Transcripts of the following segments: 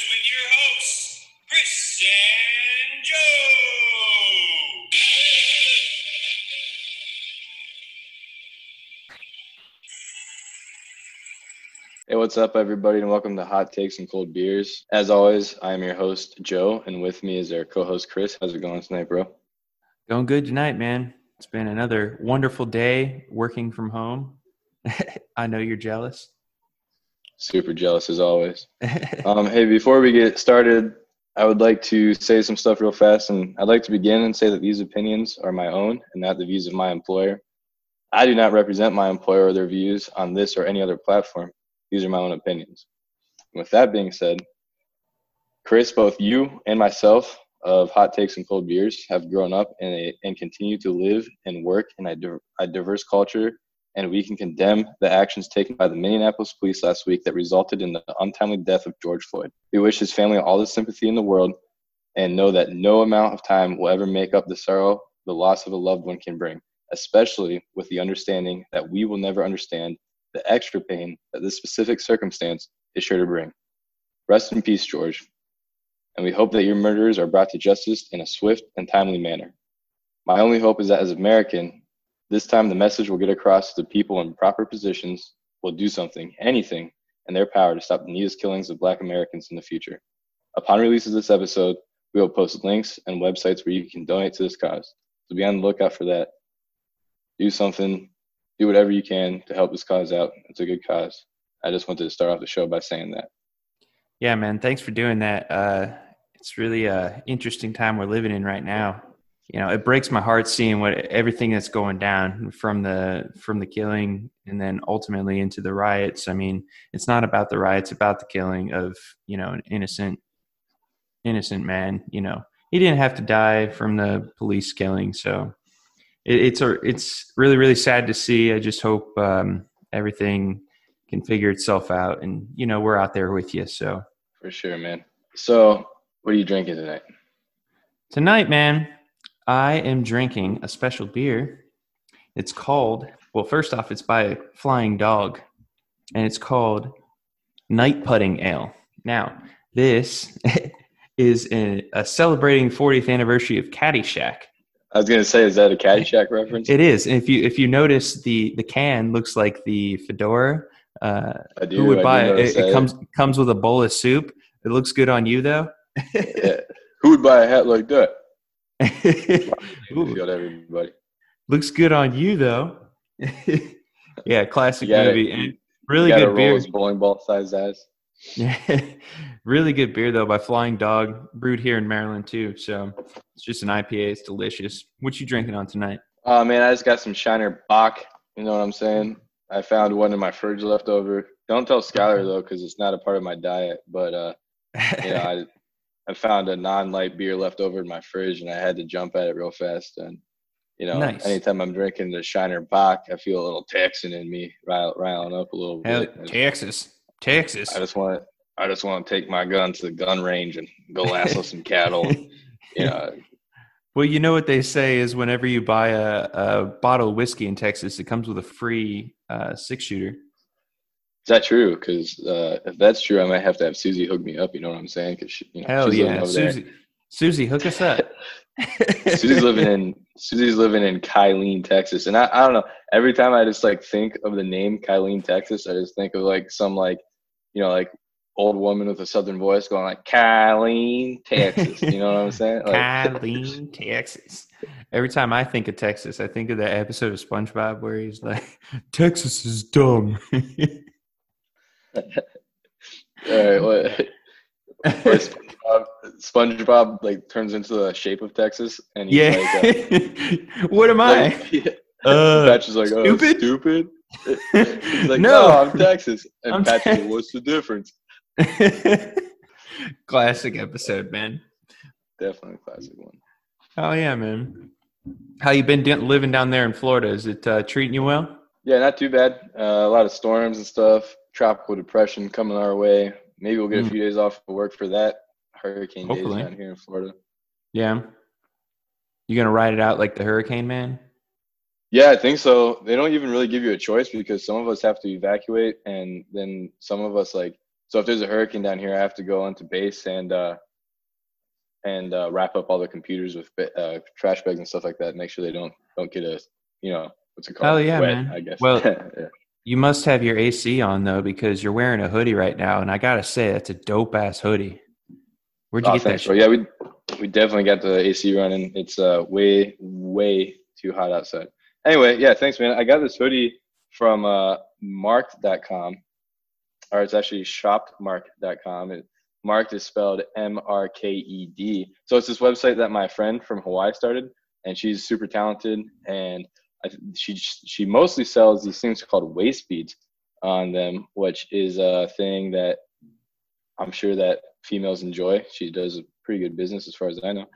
Beers with your hosts, Chris and Joe. Hey, what's up, everybody, and welcome to Hot Takes and Cold Beers. As always, I am your host, Joe, and with me is our co host, Chris. How's it going tonight, bro? Going good tonight, man. It's been another wonderful day working from home. I know you're jealous. Super jealous as always. Um, hey, before we get started, I would like to say some stuff real fast, and I'd like to begin and say that these opinions are my own and not the views of my employer. I do not represent my employer or their views on this or any other platform. These are my own opinions. With that being said, Chris, both you and myself of Hot Takes and Cold Beers have grown up in a, and continue to live and work in a, a diverse culture, and we can condemn the actions taken by the Minneapolis police last week that resulted in the untimely death of George Floyd. We wish his family all the sympathy in the world and know that no amount of time will ever make up the sorrow the loss of a loved one can bring, especially with the understanding that we will never understand the extra pain that this specific circumstance is sure to bring. Rest in peace, George, and we hope that your murderers are brought to justice in a swift and timely manner. My only hope is that as American, this time the message will get across to the people in proper positions will do something, anything, in their power to stop the needless killings of black Americans in the future. Upon release of this episode, we will post links and websites where you can donate to this cause. So be on the lookout for that. Do something, do whatever you can to help this cause out. It's a good cause. I just wanted to start off the show by saying that. Yeah, man. Thanks for doing that. Uh, it's really a interesting time we're living in right now. You know, it breaks my heart seeing what everything that's going down from the from the killing and then ultimately into the riots. I mean, it's not about the riots; about the killing of you know an innocent innocent man. You know, he didn't have to die from the police killing. So it, it's a it's really really sad to see. I just hope um, everything can figure itself out, and you know, we're out there with you. So For sure, man. So, what are you drinking tonight? Tonight, man, I am drinking a special beer. It's called, well, first off, it's by Flying Dog, and it's called Night Putting Ale. Now, this is a, a celebrating 40th anniversary of Caddyshack. I was gonna say, is that a Caddyshack reference? It is. And if you if you notice the the can looks like the fedora. Uh, I do. who would I buy it? It, it comes comes with a bowl of soup. It looks good on you though. Yeah. Who would buy a hat like that? Field, everybody. Looks good on you though. yeah, classic You gotta- movie and really good beer. his bowling ball sized ass. really good beer though by Flying Dog, brewed here in Maryland too. So it's just an IPA. It's delicious. What you drinking on tonight? Oh man, I just got some Shiner Bock. You know what I'm saying? I found one in my fridge left over. Don't tell Skylar though, because it's not a part of my diet. But uh, yeah, I I found a non-light beer left over in my fridge, and I had to jump at it real fast. And you know, Nice. anytime I'm drinking the Shiner Bock, I feel a little Texan in me rile- riling up a little Hell, bit. Texas, Texas. I just want I just want to take my gun to the gun range and go lasso some cattle. You know, Well, you know what they say is whenever you buy a, a bottle of whiskey in Texas, it comes with a free uh, six shooter. Is that true? Because uh, if that's true, I might have to have Susie hook me up. You know what I'm saying? Because she, you know, Hell she's yeah, over there. Susie, Susie, hook us up. Susie's living in Susie's living in Killeen, Texas, and I, I don't know. Every time I just like think of the name Killeen, Texas, I just think of like some like you know like old woman with a southern voice going like Killeen, Texas. You know what I'm saying? Like, Killeen, Texas. Every time I think of Texas, I think of that episode of SpongeBob where he's like, "Texas is dumb." all right, what? SpongeBob, SpongeBob like turns into the shape of Texas, and he's yeah. like, uh, what am I? like, yeah. Uh, Patrick's like, oh, stupid? stupid. He's like, No. no, I'm Texas. And I'm Patrick's Tex- like, what's the difference? Classic episode, man. Definitely a classic one. Oh yeah, man. How you been do- living down there in Florida? Is it uh, treating you well? Yeah, not too bad. Uh, a lot of storms and stuff. Tropical depression coming our way. Maybe we'll get Mm. a few days off of work for that. Hurricane days down here in Florida. Yeah. You gonna ride it out like the hurricane man? Yeah, I think so. They don't even really give you a choice because some of us have to evacuate, and then some of us like So if there's a hurricane down here, I have to go onto base and uh, and uh, wrap up all the computers with uh, trash bags and stuff like that. Make sure they don't don't get a you know what's it called? Oh yeah, Wet, man. I guess. Well, yeah. You must have your AC on though, because you're wearing a hoodie right now, and I gotta say that's a dope ass hoodie. Where'd you Oh, get that? shit? Yeah, we we definitely got the AC running. It's uh way way too hot outside. Anyway, yeah, thanks, man. I got this hoodie from uh marked.com, or it's actually shopmarked.com. It, marked is spelled M-R-K-E-D. So it's this website that my friend from Hawaii started, and she's super talented. And she she mostly sells these things called waist beads on them, which is a thing that I'm sure that females enjoy. She does a pretty good business as far as I know.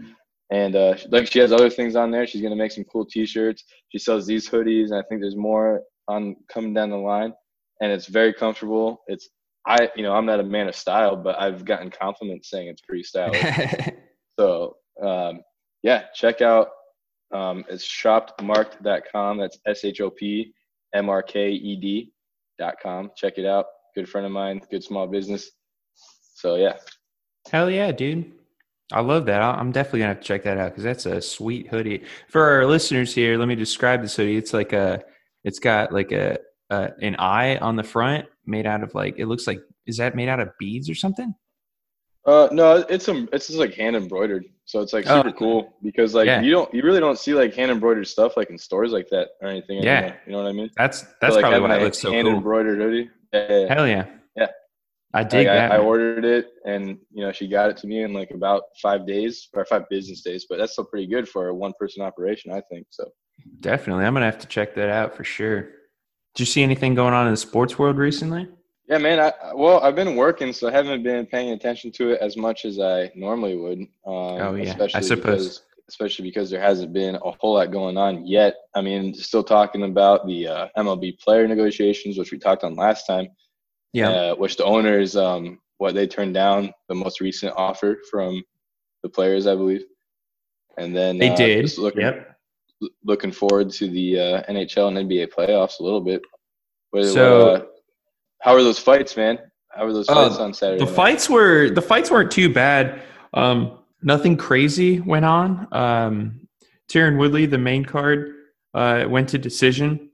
And uh, like she has other things on there. She's gonna make some cool T-shirts. She sells these hoodies, and I think there's more on coming down the line. And it's very comfortable. It's I, you know, I'm not a man of style, but I've gotten compliments saying it's pretty stylish. so um, yeah, check out. Um, it's shopmarked.com. That's S H O P M R K E D dot com. Check it out. Good friend of mine. Good small business. So yeah, Hell yeah, dude. I love that. I'm definitely gonna have to check that out because that's a sweet hoodie. For our listeners here, let me describe this hoodie. It's like a, it's got like a, a an eye on the front, made out of like it looks like is that made out of beads or something? Uh, no, it's some it's just like hand embroidered, so it's like Oh, super okay. cool because like Yeah. you don't you really don't see like hand embroidered stuff like in stores like that or anything. Yeah. anymore, you know what I mean. That's So, that's like, probably why it looks so hand cool. embroidered hoodie. Yeah. Hell yeah, Yeah. I dig Like, that. I, I ordered it and you know she got it to me in like about five days or five business days, but that's still pretty good for a one person operation, I think. So Definitely, I'm gonna have to check that out for sure. Did you see anything going on in the sports world recently? Yeah, man. I well, I've been working, so I haven't been paying attention to it as much as I normally would. Um, Oh, yeah. I especially suppose. because especially because there hasn't been a whole lot going on yet. I mean, still talking about the uh, MLB player negotiations, which we talked on last time. Yeah, uh, which the owners um what they turned down the most recent offer from the players i believe and then they uh, did. looking Yep. looking forward to the uh, nhl and nba playoffs a little bit What- So- what, uh, how are those fights man how were those Uh, fights on saturday the night? fights were the fights weren't too bad. Um, nothing crazy went on. Um, Tyron Woodley, the main card, uh, went to decision.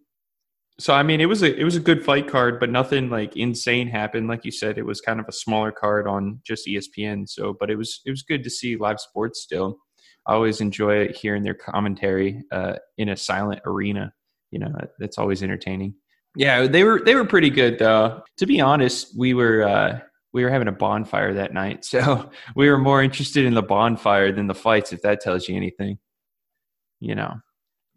So I mean, it was a it was a good fight card, but nothing like insane happened. Like you said, it was kind of a smaller card on just ESPN. So, but it was it was good to see live sports still. I always enjoy hearing their commentary uh, in a silent arena. You know, that's always entertaining. Yeah, they were they were pretty good though. To be honest, we were uh, we were having a bonfire that night, so we were more interested in the bonfire than the fights. If that tells you anything, you know.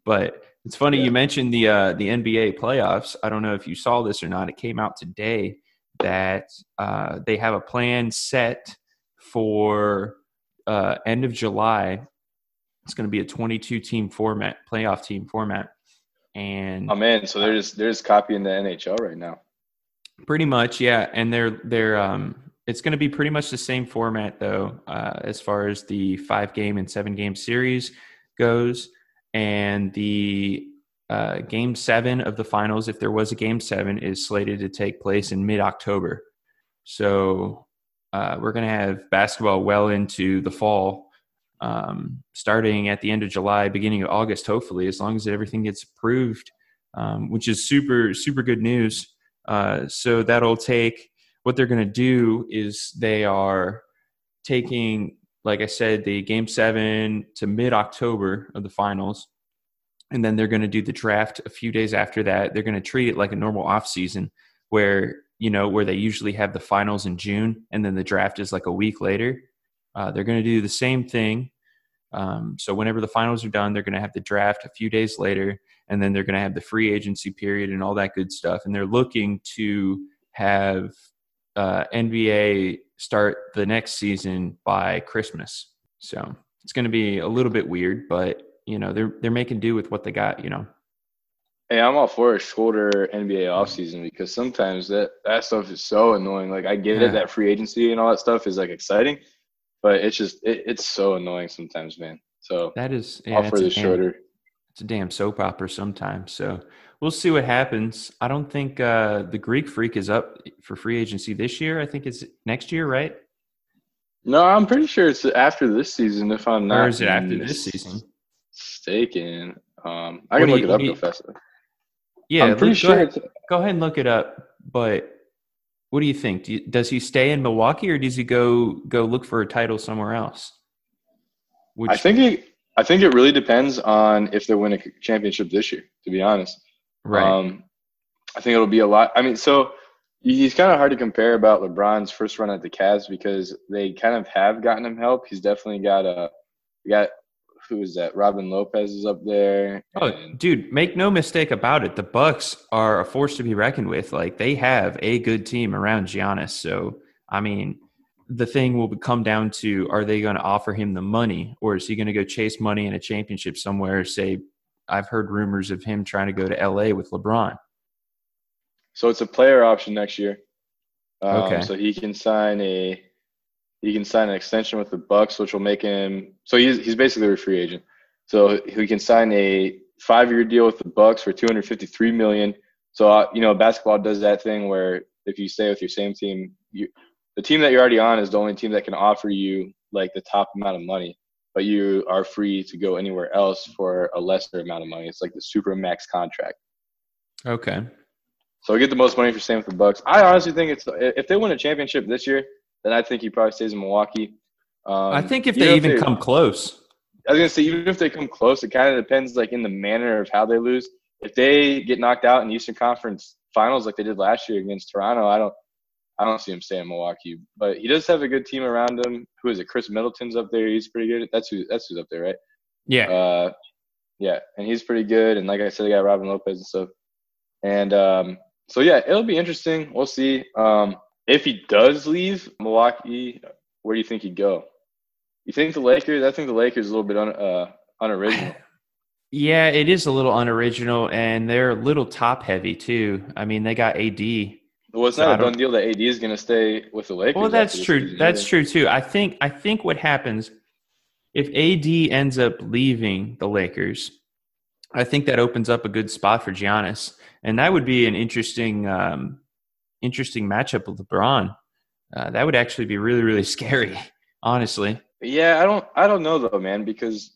But it's funny Yeah. you mentioned the uh, the NBA playoffs. I don't know if you saw this or not. It came out today that uh, they have a plan set for uh, end of July. It's going to be a 22 team format, playoff team format, and oh man so they're just they're just copying the nhl right now Pretty much, yeah. And they're they're um it's going to be pretty much the same format though, uh, as far as the five game and seven game series goes, and the uh, game seven of the finals, if there was a game seven, is slated to take place in mid October. So uh, we're going to have basketball well into the fall, um, starting at the end of July, beginning of August, hopefully, as long as everything gets approved, um, which is super super good news. Uh, so that'll take what they're going to do is they are taking, like I said, the game seven to mid October of the finals. And then they're going to do the draft a few days after that. They're going to treat it like a normal off season where, you know, where they usually have the finals in June and then the draft is like a week later. Uh, they're going to do the same thing. Um, so whenever the finals are done, they're going to have the draft a few days later and then they're going to have the free agency period and all that good stuff. And they're looking to have uh, NBA start the next season by Christmas. So it's going to be a little bit weird, but you know they're they're making do with what they got. You know. Hey, I'm all for a shorter NBA offseason because sometimes that, that stuff is so annoying. Like I get Yeah. it that free agency and all that stuff is like exciting, but it's just it, it's so annoying sometimes, man. So That is yeah, for the shorter. It's a damn soap opera sometimes. So we'll see what happens. I don't think uh, the Greek Freak is up for free agency this year. I think it's next year, right? No, I'm pretty sure it's after this season. If I'm not, or is it after this season? Mistaken. Um, I What can look you- it up you- real. Yeah, I'm pretty look- go sure. ahead- Go ahead and look it up. But what do you think? Do you, does he stay in Milwaukee or does he go go look for a title somewhere else? Which, I think it. I think it really depends on if they win a championship this year. To be honest, right. Um, I think it'll be a lot. I mean, so he's kind of hard to compare about LeBron's first run at the Cavs because they kind of have gotten him help. He's definitely got a got who is that? Robin Lopez is up there. Oh, and- dude, make no mistake about it. The Bucks are a force to be reckoned with. Like they have a good team around Giannis. So, I mean, the thing will come down to: Are they going to offer him the money, or is he going to go chase money in a championship somewhere? Say, I've heard rumors of him trying to go to LA with LeBron. So it's a player option next year. Um, Okay. So he can sign a he can sign an extension with the Bucks, which will make him so he's he's basically a free agent. So he can sign a five year deal with the Bucks for two hundred fifty three million. So uh, you know basketball does that thing where if you stay with your same team, you the team that you're already on is the only team that can offer you like the top amount of money, but you are free to go anywhere else for a lesser amount of money. It's like the super max contract. Okay. So I get the most money for staying with the Bucks. I honestly think it's if they win a championship this year, then I think he probably stays in Milwaukee. Um, I think if they even come close. I was gonna say even if they come close, it kind of depends like in the manner of how they lose. If they get knocked out in the Eastern Conference Finals like they did last year against Toronto, I don't, I don't see him staying in Milwaukee. But he does have a good team around him. Who is it? Khris Middleton's up there. He's pretty good. That's who. That's who's up there, right? Yeah. Uh, yeah, and he's pretty good. And like I said, they got Robin Lopez and stuff. And um, so yeah, it'll be interesting. We'll see. Um, if he does leave Milwaukee, where do you think he'd go? You think the Lakers? I think the Lakers is a little bit un, uh, unoriginal. Yeah, it is a little unoriginal, and they're a little top heavy too. I mean, they got AD. Well, it's So not a done deal that AD is going to stay with the Lakers. Well, that's true. That's either. true too. I think I think what happens if AD ends up leaving the Lakers, I think that opens up a good spot for Giannis, and that would be an interesting um, interesting matchup with LeBron. Uh, that would actually be really really scary, honestly. Yeah, I don't. I don't know though, man, because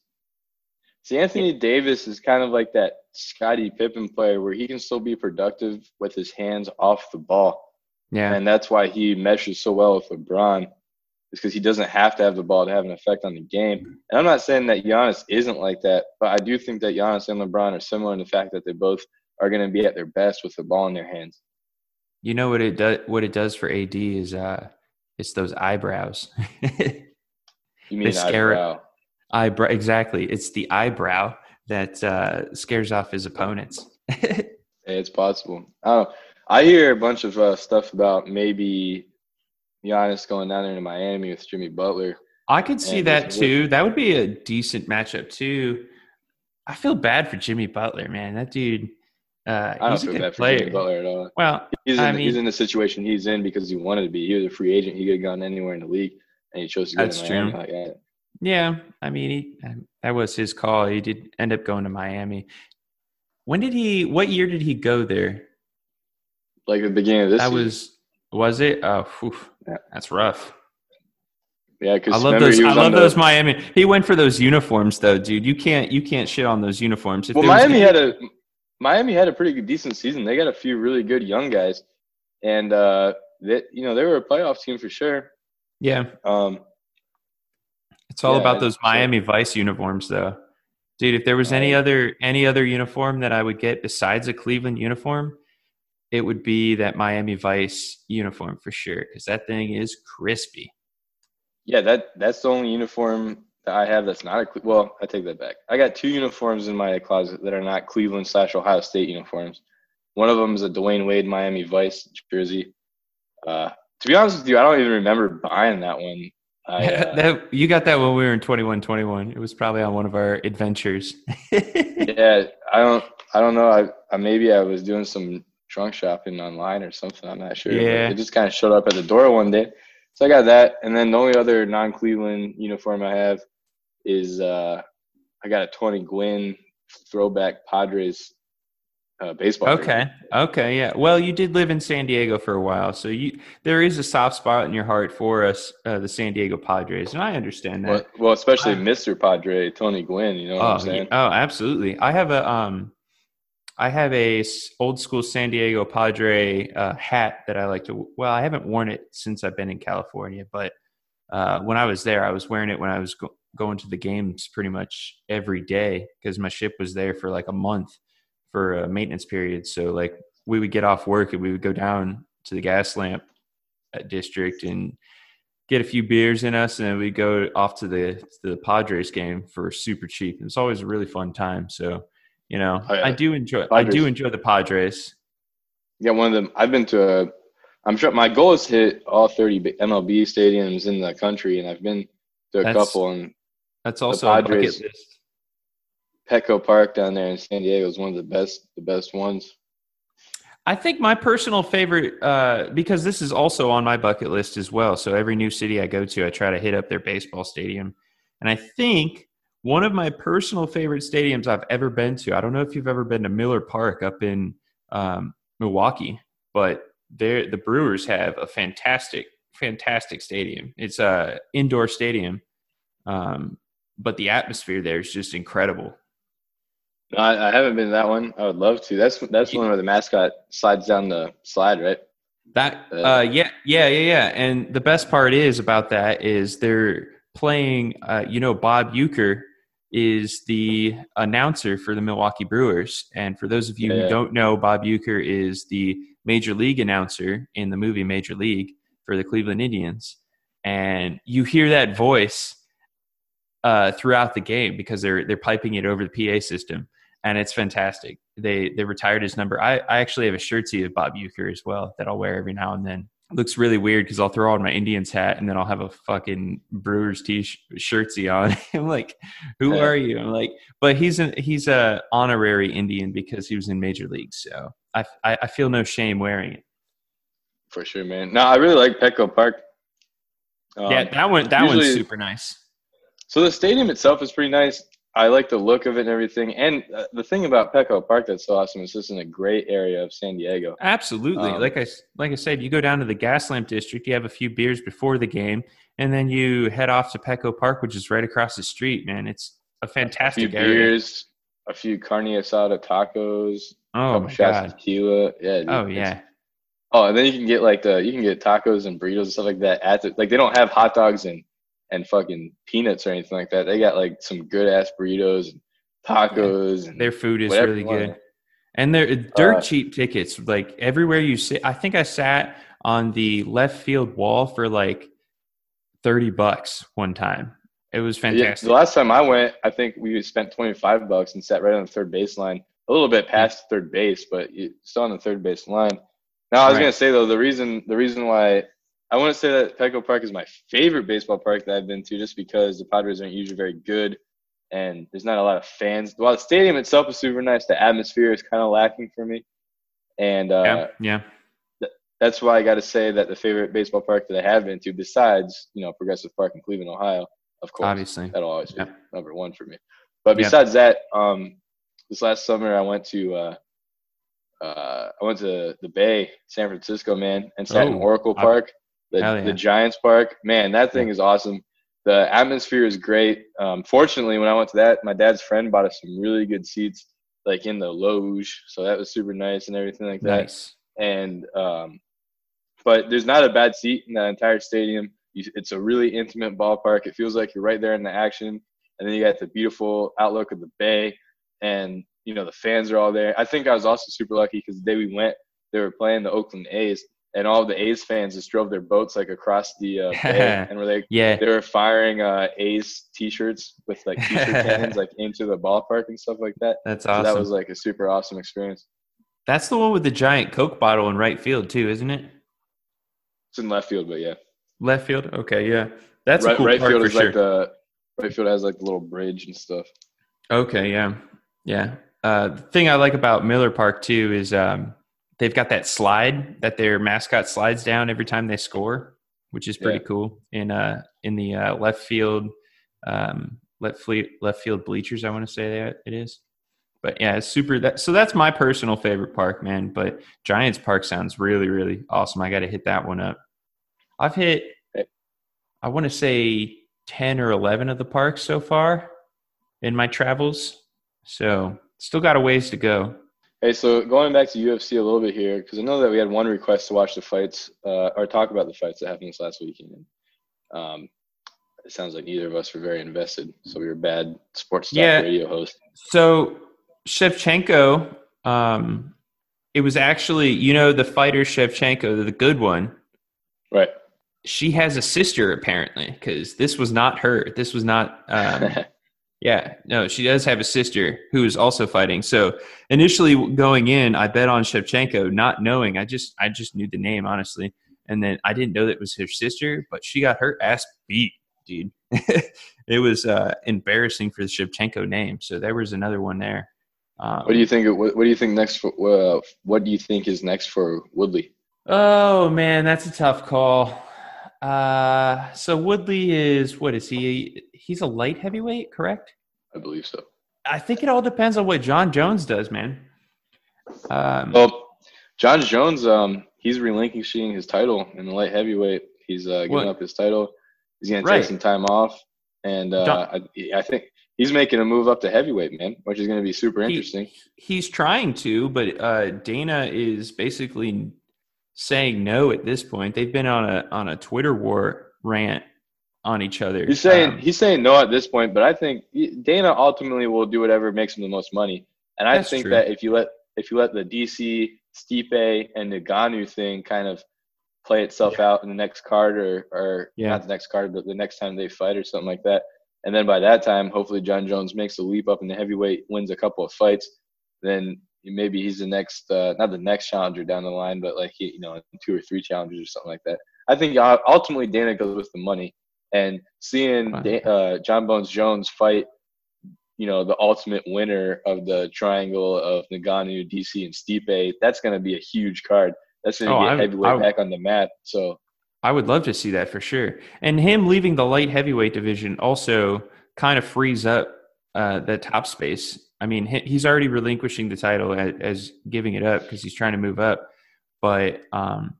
see, Anthony Davis is kind of like that Scottie Pippen player where he can still be productive with his hands off the ball. Yeah, and that's why he meshes so well with LeBron, is because he doesn't have to have the ball to have an effect on the game. And I'm not saying that Giannis isn't like that, but I do think that Giannis and LeBron are similar in the fact that they both are going to be at their best with the ball in their hands. You know what it does. What it does for AD is uh, it's those eyebrows. You mean eyebrow? Eyebrow, exactly. It's the eyebrow that uh, scares off his opponents. Hey, it's possible. I don't. I hear a bunch of uh, stuff about maybe Giannis going down there to Miami with Jimmy Butler. I could see And that too. That would be a decent matchup too. I feel bad for Jimmy Butler, man. That dude, uh, I don't feel bad for. Jimmy Butler at all. Well, He's in, I he's in the situation he's in because he wanted to be. He was a free agent. He could have gone anywhere in the league, and he chose to go That's to Miami. true. Like that. yeah. I mean, he, um, that was his call. He did end up going to Miami. When did he? What year did he go there? Like the beginning of this. that season. was was it? Oh, whew, Yeah. that's rough. yeah. Because I love those. I love those Miami. He went for those uniforms, though, dude. You can't you can't shit on those uniforms. If Well, Miami had a Miami had a pretty decent season. They got a few really good young guys, and uh, they, you know they were a playoff team for sure. yeah. Um, It's all Yeah, about those Miami Vice uniforms, though. Dude, if there was any other any other uniform that I would get besides a Cleveland uniform, it would be that Miami Vice uniform for sure, because that thing is crispy. yeah, that that's the only uniform that I have that's not a Cle- well. I take that back. I got two uniforms in my closet that are not Cleveland slash Ohio State uniforms. One of them is a Dwyane Wade Miami Vice jersey. Uh, to be honest with you, I don't even remember buying that one. I, uh, that you got that when we were in twenty one twenty one. It was probably on one of our adventures. yeah, I don't, I don't know. I, I maybe I was doing some trunk shopping online or something. I'm not sure. but Yeah. it just kind of showed up at the door one day, so I got that. And then the only other non-Cleveland uniform I have is uh, I got a Tony Gwynn throwback Padres uh, baseball. Okay. Okay. Yeah. Well, you did live in San Diego for a while, so you there is a soft spot in your heart for us, uh, the San Diego Padres, and I understand that. Well, well especially I- Mr. Padre Tony Gwynn. You know what oh, I'm saying? yeah. oh, absolutely. I have a um, I have a old school San Diego Padre uh, hat that I like to. Well, I haven't worn it since I've been in California, but uh, when I was there, I was wearing it when I was go- going to the games pretty much every day because my ship was there for like a month for a maintenance period. So like we would get off work and we would go down to the gas lamp at district and get a few beers in us and then we'd go off to the to the Padres game for super cheap. It's always a really fun time. So, you know, Oh, yeah. I do enjoy I do enjoy the Padres. Yeah, one of them. I've been to a. I'm sure my goal is to hit all 30 MLB stadiums in the country, and I've been to a That's- couple. And That's also a bucket Padres- list. Petco Park down there in San Diego is one of the best, the best ones. I think my personal favorite, uh, because this is also on my bucket list as well. So every new city I go to, I try to hit up their baseball stadium. And I think one of my personal favorite stadiums I've ever been to, I don't know if you've ever been to Miller Park up in um, Milwaukee, but there the Brewers have a fantastic, fantastic stadium. It's a indoor stadium, um, but the atmosphere there is just incredible. No, I, I haven't been to that one. I would love to. That's that's one where the mascot slides down the slide, right? That Uh, uh yeah yeah yeah yeah and the best part is about that is they're playing uh you know Bob Uecker is the announcer for the Milwaukee Brewers and for those of you Yeah. who don't know Bob Uecker is the major league announcer in the movie Major League for the Cleveland Indians and you hear that voice uh throughout the game because they're they're piping it over the PA system and it's fantastic. They they retired his number. I, I actually have a shirt shirtsy of Bob Uecker as well that I'll wear every now and then. Looks really weird because I'll throw on my Indians hat and then I'll have a fucking Brewers t shirtsy on. I'm like, who Yeah. are you? I'm like, but he's a he's a honorary Indian because he was in major leagues. So I I, I feel no shame wearing it. For sure, man. No, I really like Petco Park. Um, yeah, that one that one's super nice. So the stadium itself is pretty nice. I like the look of it and everything. And uh, the thing about Petco Park that's so awesome is this in a great area of San Diego. Absolutely. Um, like I like I said, you go down to the Gaslamp district, you have a few beers before the game, and then you head off to Petco Park, which is right across the street. Man, it's a fantastic A few area. beers, a few carne asada tacos, a Oh couple my shots god. of tequila. Yeah. dude, Oh yeah. Oh, and then you can get like the you can get tacos and burritos and stuff like that at the like they don't have hot dogs and and fucking peanuts or anything like that. They got like some good ass burritos and tacos and Their food is really good. And they're dirt Uh, cheap tickets. Like everywhere you sit, I think I sat on the left field wall for like 30 bucks one time. It was Yeah, fantastic. the last time I went, I think we spent twenty five bucks and sat right on the third baseline, a little bit past third base, but still on the third base line. Now I was Right. gonna say though, the reason the reason why I want to say that Petco Park is my favorite baseball park that I've been to, just because the Padres aren't usually very good, and there's not a lot of fans. While the stadium itself is super nice, the atmosphere is kind of lacking for me, and uh, yeah. Yeah. that's why I got to say that the favorite baseball park that I have been to, besides you know Progressive Park in Cleveland, Ohio, of course, Obviously. that'll always be Yeah. number one for me. But Yeah. besides that, um, this last summer I went to uh, uh, I went to the Bay, San Francisco, man, and sat in Oh, Oracle I- Park, the, yeah. the Giants Park. Man, that thing is awesome. The atmosphere is great. Um, fortunately, when I went to that, my dad's friend bought us some really good seats, like in the loge, so that was super nice and everything like that Nice. and um, but there's not a bad seat in that entire stadium. You, it's a really intimate ballpark. It feels like you're right there in the action, and then you got the beautiful outlook of the bay, and you know the fans are all there. I think I was also super lucky because the day we went, they were playing the Oakland A's, and all the A's fans just drove their boats like across the uh, bay, and were like Yeah. they were firing uh, A's T-shirts with like T-shirt cannons like into the ballpark and stuff like that. That's So awesome. that was like a super awesome experience. That's the one with the giant Coke bottle in right field too, isn't it? It's in left field, but yeah. Left field. Okay, yeah. That's right, cool right field is sure. like the right field has like the little bridge and stuff. Okay, yeah, yeah. Uh, the thing I like about Miller Park too is um, they've got that slide that their mascot slides down every time they score, which is pretty Yeah. cool. In uh, in the uh, left field, um, left field left field bleachers, I want to say that it is. but yeah, it's super. That so that's my personal favorite park, man. But Giants Park sounds really, really awesome. I got to hit that one up. I've hit, I want to say ten or eleven of the parks so far in my travels. So still got a ways to go. Hey, so going back to UFC a little bit here, because I know that we had one request to watch the fights uh, or talk about the fights that happened this last weekend. Um, it sounds like neither of us were very invested, so we were bad sports talk Yeah. radio hosts. So Shevchenko, um, it was actually you know the fighter Shevchenko, the good one. Right. She has a sister apparently, because this was not her. This was not. Um, Yeah, no, she does have a sister who is also fighting. So initially going in, I bet on Shevchenko, not knowing. I just I just knew the name honestly, and then I didn't know that it was her sister, but she got her ass beat, dude. it was uh, embarrassing for the Shevchenko name. So there was another one there. Um, what do you think? What, what do you think next? For, uh, what do you think is next for Woodley? Oh man, that's a tough call. Uh, so Woodley is what is he? He's a light heavyweight, correct? I believe so. I think it all depends on what Jon Jones does, man. Um, Well, Jon Jones, um, he's relinquishing his title in the light heavyweight. He's uh, giving What? up his title. He's going to Right. take some time off, and uh, I, I think he's making a move up to heavyweight, man, which is going to be super He- interesting. he's trying to, but uh, Dana is basically saying no at this point. They've been on a on a Twitter war rant on each other. He's saying Um, he's saying no at this point, but I think Dana ultimately will do whatever makes him the most money. And I think true. that if you let if you let the DC Stipe and Ngannou thing kind of play itself out in the next card or or Yeah. not the next card, but the next time they fight or something like that, and then by that time, hopefully Jon Jones makes a leap up in the heavyweight, wins a couple of fights, then maybe he's the next uh, not the next challenger down the line, but like he, you know two or three challengers or something like that. I think ultimately Dana goes with the money and seeing uh, Jon Bones Jones fight, you know, the ultimate winner of the triangle of Ngannou, DC, and Stipe, that's going to be a huge card. That's going to Oh, get I- heavyweight I- back on the map. So I would love to see that for sure. And him leaving the light heavyweight division also kind of frees up uh, the top space. I mean, he's already relinquishing the title as, as giving it up because he's trying to move up. But um,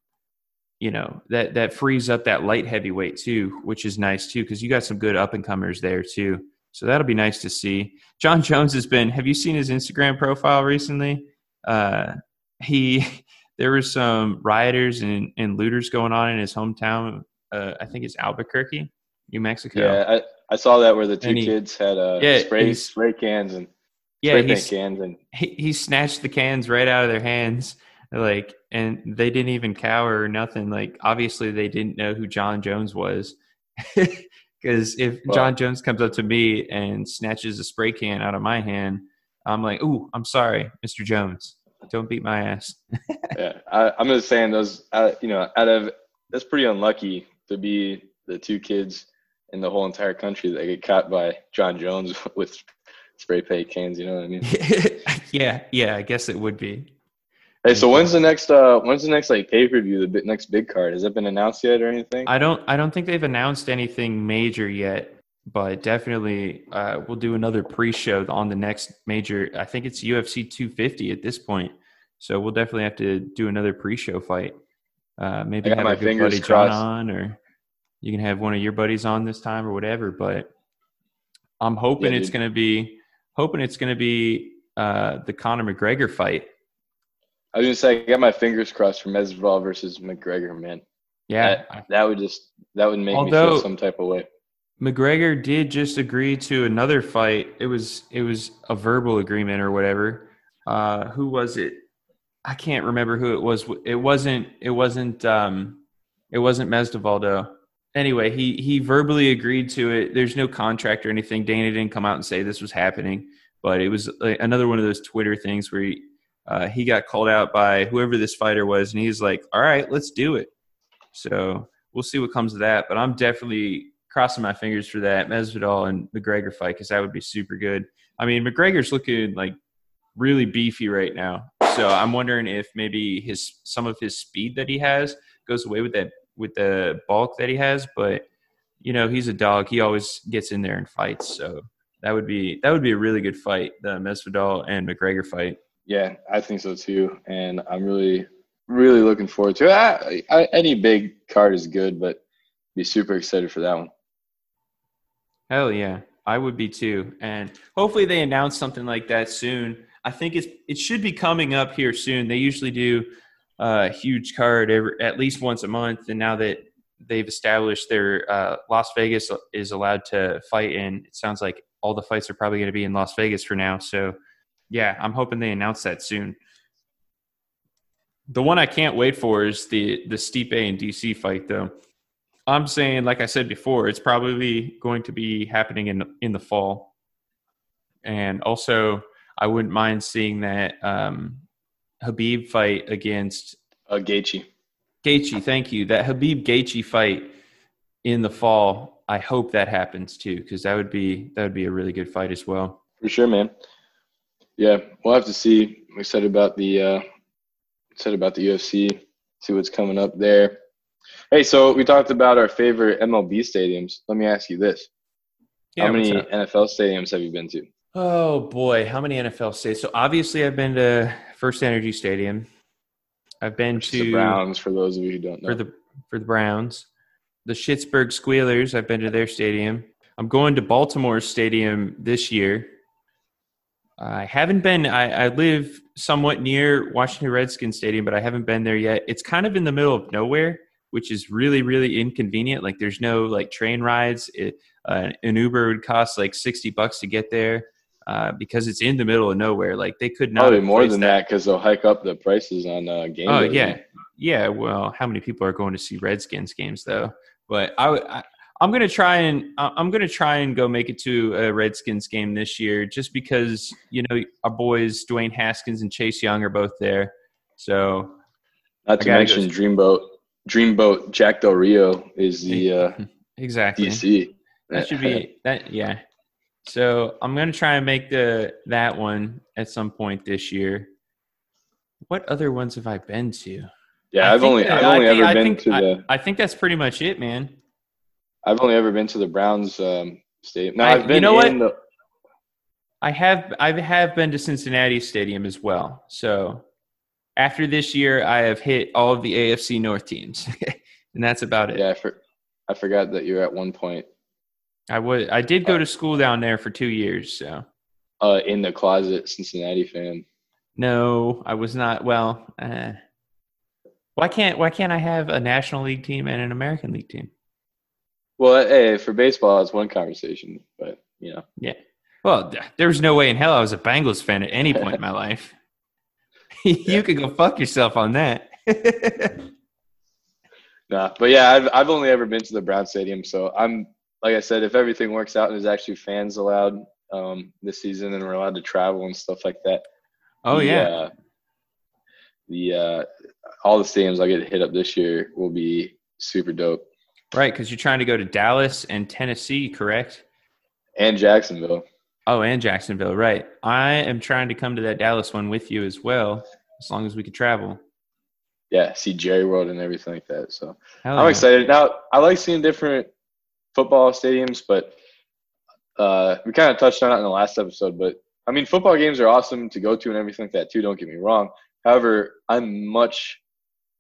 you know that that frees up that light heavyweight too, which is nice too because you got some good up and comers there too. So that'll be nice to see. Jon Jones has been. Have you seen his Instagram profile recently? Uh, he there were some rioters and, and looters going on in his hometown. Uh, I think it's Albuquerque, New Mexico. yeah, I, I saw that where the two he- kids had uh, Yeah, spray spray cans and yeah, he's, cans and he, he snatched the cans right out of their hands like and they didn't even cower or nothing like obviously they didn't know who jon jones was because if Well- jon jones comes up to me and snatches a spray can out of my hand i'm like ooh i'm sorry mr jones don't beat my ass yeah, I, I'm just saying those. Uh, you know, out of that's pretty unlucky to be the two kids in the whole entire country that get caught by Jon Jones with spray paint cans. You know what I mean? yeah yeah i guess it would be Hey, so when's the next? Uh, when's the next like pay per view? The next big card has that been announced yet or anything? I don't I don't think they've announced anything major yet, but definitely uh, we'll do another pre-show on the next major. I think it's UFC 250 at this point, so we'll definitely have to do another pre-show fight. Uh, maybe have my a good buddy John on, or you can have one of your buddies on this time or whatever. But I'm hoping Yeah, it's going to be hoping it's going to be uh, the Conor McGregor fight. I was gonna say I got my fingers crossed for Masvidal versus McGregor. Man, Yeah, that, that would just that would make me feel some type of way. McGregor did just agree to another fight. It was it was a verbal agreement or whatever. Uh, who was it? I can't remember who it was. It wasn't. It wasn't. Um, it wasn't Mesdavaldo. Anyway, he he verbally agreed to it. There's no contract or anything. Dana didn't come out and say this was happening, but it was like another one of those Twitter things where he uh, he got called out by whoever this fighter was, and he's like, "All right, let's do it." So we'll see what comes of that. But I'm definitely crossing my fingers for that Masvidal and McGregor fight because that would be super good. I mean, McGregor's looking like really beefy right now, so I'm wondering if maybe his some of his speed that he has goes away with that with the bulk that he has. But you know, he's a dog; he always gets in there and fights. So That would be that would be a really good fight, the Masvidal and McGregor fight. Yeah, I think so too, and I'm really, really looking forward to it. I, I, any big card is good, but be super excited for that one. Hell yeah, I would be too, and hopefully they announce something like that soon. I think it's it should be coming up here soon. They usually do a huge card every, at least once a month, and now that they've established their uh, Las Vegas is allowed to fight in, it sounds like all the fights are probably going to be in Las Vegas for now. So yeah, I'm hoping they announce that soon. The one I can't wait for is the the Stipe and DC fight, though. I'm saying, like I said before, it's probably going to be happening in in the fall, and also I wouldn't mind seeing that um, Khabib fight against uh, Gaethje. Gaethje, thank you. That Khabib Gaethje fight in the fall. I hope that happens too, because that would be that would be a really good fight as well. For sure, man. Yeah, we'll have to see. I'm excited about the uh, excited about the UFC. See what's coming up there. Hey, so we talked about our favorite MLB stadiums. Let me ask you this: yeah, How many NFL stadiums have you been to? Oh boy, how many NFL stadiums? So obviously, I've been to First Energy Stadium. I've been to the Browns. For those of you who don't know, for the for the Browns, the Pittsburgh Squealers. I've been to their stadium. I'm going to Baltimore Stadium this year. I haven't been. I, I, live somewhat near Washington Redskins Stadium, but I haven't been there yet. It's kind of in the middle of nowhere, which is really, really inconvenient. Like, there's no like train rides. It, uh, an Uber would cost like sixty bucks to get there uh, because it's in the middle of nowhere. Like, they could not. Probably more than that because they'll hike up the prices on uh, games. Oh yeah, yeah. Well, how many people are going to see Redskins games though? But I, I I'm gonna try and I'm gonna try and go make it to a Redskins game this year, just because you know our boys Dwayne Haskins and Chase Young are both there. So, not to mention Dreamboat, Dreamboat Jack Del Rio is the uh, exactly DC. That should be that. Yeah. So I'm gonna try and make the that one at some point this year. What other ones have I been to? Yeah, I I've only that, I've only think, ever been think, to the. I think that's pretty much it, man. I've only ever been to the Browns um, stadium. No, I, have been you know what? the. I have I have been to Cincinnati Stadium as well. So after this year, I have hit all of the AFC North teams, and that's about it. Yeah, I, for, I forgot that you're at one point. I would. I did go uh, to school down there for two years. So. Uh, in the closet, Cincinnati fan. No, I was not. Well, uh, why can't why can't I have a National League team and an American League team? Well, hey, for baseball, it's one conversation, but you know. Yeah. Well, there was no way in hell I was a Bengals fan at any point in my life. you could go fuck yourself on that. nah, but yeah, I've I've only ever been to the Brown Stadium, so I'm like I said, if everything works out and there's actually fans allowed um, this season and we're allowed to travel and stuff like that. Oh the, yeah. Uh, the uh, all the stadiums I get hit up this year will be super dope. Right, because you're trying to go to Dallas and Tennessee, correct? And Jacksonville. Oh, and Jacksonville, right. I am trying to come to that Dallas one with you as well, as long as we could travel. Yeah, see Jerry World and everything like that. So Hell I'm yeah. excited. Now, I like seeing different football stadiums, but uh, we kind of touched on it in the last episode. But I mean, football games are awesome to go to and everything like that too. Don't get me wrong. However, I'm much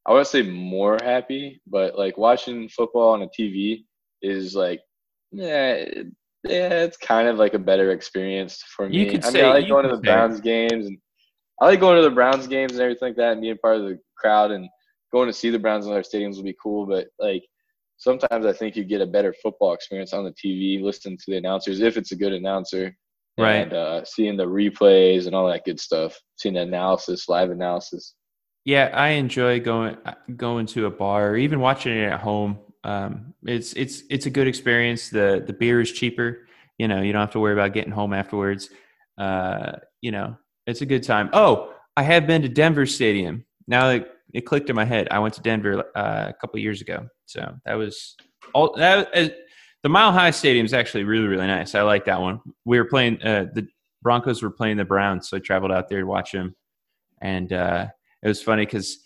I wouldn't say more happy, but like watching football on a TV is like, yeah, yeah, it's kind of like a better experience for me. You could I say, mean, I like going to the. Browns games and I like going to the Browns games and everything like that and being part of the crowd and going to see the Browns in their stadiums would be cool. But like sometimes I think you get a better football experience on the TV, listening to the announcers if it's a good announcer. Right. And uh, seeing the replays and all that good stuff, seeing the analysis, live analysis. Yeah, I enjoy going going to a bar or even watching it at home. Um, it's it's it's a good experience. The the beer is cheaper. You know, you don't have to worry about getting home afterwards. Uh, you know, it's a good time. Oh, I have been to Denver Stadium. Now it, it clicked in my head. I went to Denver uh, a couple years ago, so that was all. That uh, the Mile High Stadium is actually really really nice. I like that one. We were playing uh, the Broncos were playing the Browns, so I traveled out there to watch them, and uh, it was funny because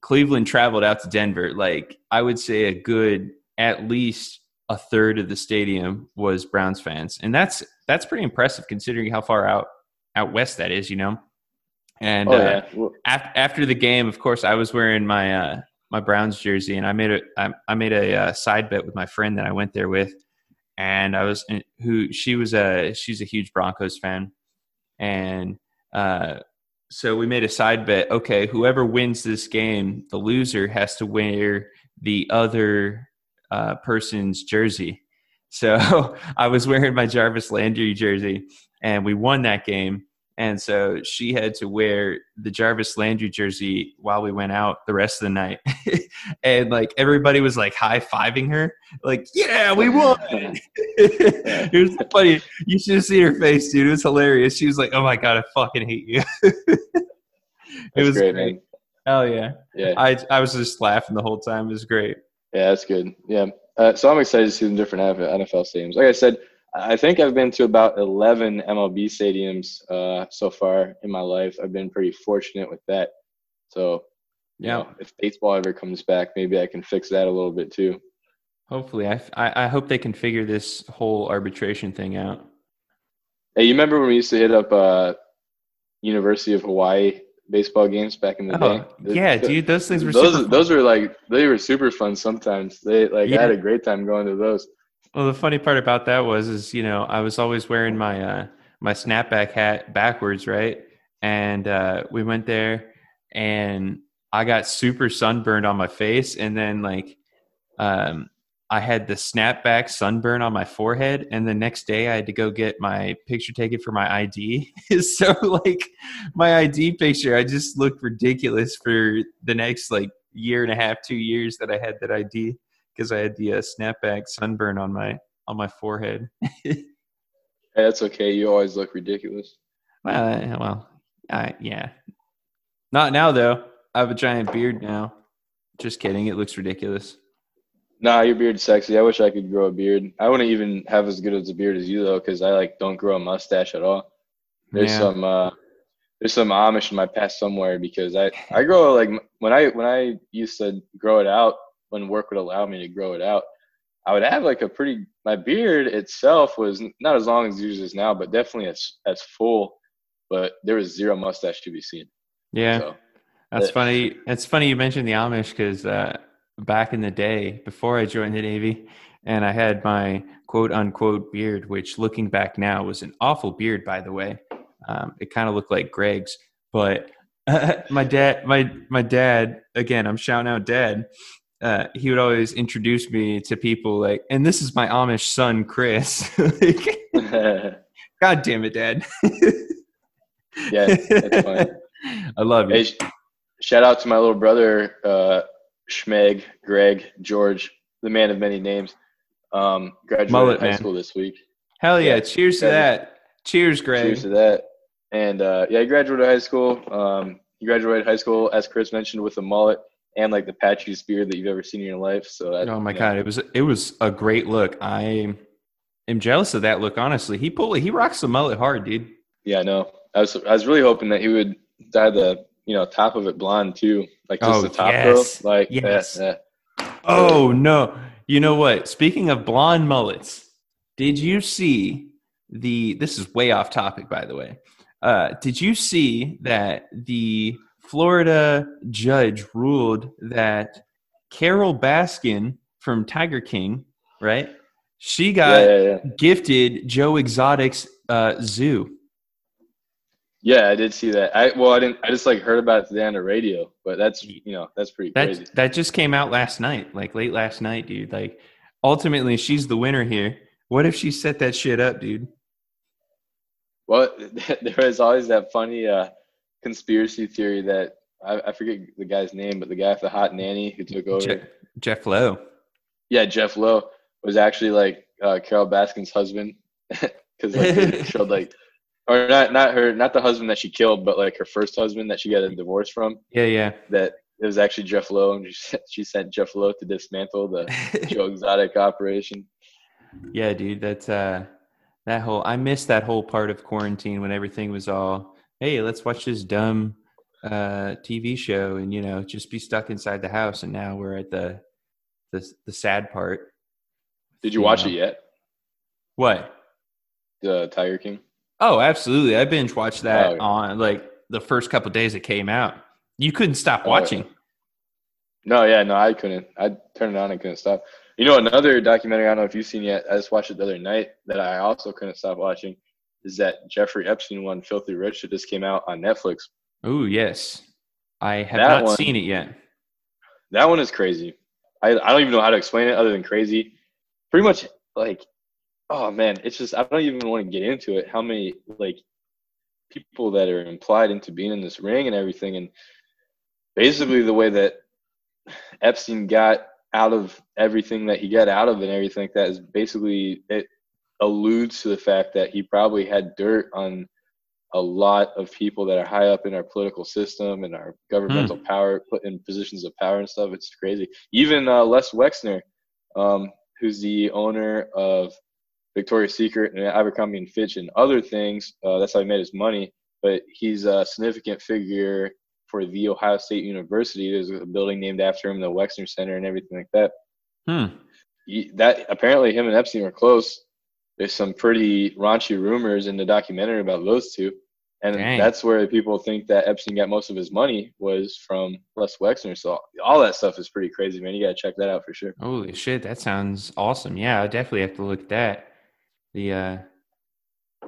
Cleveland traveled out to Denver. Like I would say, a good at least a third of the stadium was Browns fans, and that's that's pretty impressive considering how far out out west that is. You know. And oh uh, yeah. Well, af- after the game, of course, I was wearing my uh, my Browns jersey, and I made a I, I made a uh, side bet with my friend that I went there with, and I was who she was a she's a huge Broncos fan, and uh, so we made a side bet. Okay, whoever wins this game, the loser has to wear the other uh, person's jersey. So I was wearing my Jarvis Landry jersey, and we won that game. And so she had to wear the Jarvis Landry jersey while we went out the rest of the night. and like everybody was like high fiving her, like, yeah, we won. it was funny. You should have seen her face, dude. It was hilarious. She was like, oh my God, I fucking hate you. it That's was great, great. man. Hell yeah. Yeah. I, I was just laughing the whole time. It was great. Yeah, that's good. Yeah. Uh, so I'm excited to see the different NFL teams. Like I said, I think I've been to about 11 MLB stadiums uh, so far in my life. I've been pretty fortunate with that. So, you Yeah. know, if baseball ever comes back, maybe I can fix that a little bit too. Hopefully. I, I, I hope they can figure this whole arbitration thing out. Hey, you remember when we used to hit up uh, University of Hawaii baseball games back in the day? Oh, yeah, dude. Those things were Those super fun. those were like they were super fun sometimes. They like I had a great time going to those. Well, the funny part about that was, is you know, I was always wearing my uh, my snapback hat backwards, right? And uh, we went there, and I got super sunburned on my face, and then like, um, I had the snapback sunburn on my forehead, and the next day I had to go get my picture taken for my ID. so like, my ID picture, I just looked ridiculous for the next like year and a half, two years that I had that ID because I had the uh, snapback sunburn on my on my forehead. Hey, that's okay. You always look ridiculous. well, uh, well, I, yeah. Not now though. I have a giant beard now. Just kidding. It looks ridiculous. Nah, your beard's sexy. I wish I could grow a beard. I wouldn't even have as good as a beard as you though, because I like don't grow a mustache at all. There's Yeah. some uh, there's some Amish in my past somewhere because I I grow like when I when I used to grow it out when work would allow me to grow it out, I would have like a pretty my beard itself was not as long as yours is now, but definitely as as full. But there was zero mustache to be seen. Yeah, So that's funny. It's funny you mentioned the Amish because uh, back in the day, before I joined the Navy, and I had my quote unquote beard, which looking back now was an awful beard, by the way. Um, it kind of looked like Greg's, but my dad, my my dad, again, I'm shouting out dad. Uh, he would always introduce me to people like, and this is my Amish son, Chris. like, God damn it, Dad. Yeah, that's funny. I love you. Hey, sh- shout out to my little brother, uh, Schmeg, Greg, George, the man of many names. Um, graduated Mullet high man. school this week. Hell yeah! yeah, Cheers to that. Cheers, Greg. Cheers to that. And uh, yeah, he graduated high school. Um, he graduated high school, as Chris mentioned, with a mullet and like the patchiest beard that you've ever seen in your life. So that, Oh my you know, god, it was it was a great look. I am jealous of that look. Honestly, he pulled he rocks the mullet hard, dude. Yeah, I know. I was I was really hoping that he would dye the you know top of it blonde too, like just Oh, the top yes. though. Like Yes. yeah, Oh no! You know what? Speaking of blonde mullets, did you see the? This is way off topic, by the way. Uh, did you see that the Florida judge ruled that Carole Baskin from Tiger King, right? She got yeah, yeah. gifted Joe Exotic's uh, zoo. Yeah, I did see that. I well, I didn't. I just like heard about it today on the radio, but that's you know that's pretty crazy. That that just came out last night, like late last night, dude. Like ultimately, she's the winner here. What if she set that shit up, dude? Well, there is always that funny uh, conspiracy theory that I, I forget the guy's name, but the guy with the hot nanny who took over. Jeff, Jeff Lowe. Yeah, Jeff Lowe was actually like uh, Carole Baskin's husband because like, they showed like, or not not her, not the husband that she killed, but like her first husband that she got a divorce from. Yeah, yeah. That it was actually Jeff Lowe, and she, she sent Jeff Lowe to dismantle the Joe Exotic operation. yeah, dude. That's uh, that whole. I missed that whole part of quarantine when everything was all, hey, let's watch this dumb uh TV show, and you know, just be stuck inside the house. And now we're at the the the sad part. Did you watch know. it yet? What? the Tiger King? Oh, absolutely. I binge watched that Oh, yeah. on like the first couple days it came out. You couldn't stop Oh, watching. No, yeah, no, I couldn't. I turned it on and couldn't stop. You know, another documentary I don't know if you've seen yet. I just watched it the other night that I also couldn't stop watching. Is that Jeffrey Epstein one, Filthy Rich, that just came out on Netflix. Oh, yes. I have That not one- seen it yet. That one is crazy. I I don't even know how to explain it other than crazy. Pretty much like, oh man, it's just I don't even want to get into it. How many like people that are implied into being in this ring and everything, and basically the way that Epstein got out of everything that he got out of and everything like that is basically it alludes to the fact that he probably had dirt on a lot of people that are high up in our political system and our governmental power, put in positions of power and stuff. It's crazy. Even uh, Les Wexner, um, who's the owner of Victoria's Secret and Abercrombie and Fitch and other things, uh, that's how he made his money. But he's a significant figure for the Ohio State University. There's a building named after him, the Wexner Center, and everything like that Hmm. he, that apparently him and Epstein were close. There's some pretty raunchy rumors in the documentary about those two, and Dang. that's where people think that Epstein got most of his money was from Les Wexner. So all that stuff is pretty crazy, man. You gotta check that out for sure. Holy shit, that sounds awesome. Yeah, I definitely have to look at that. The uh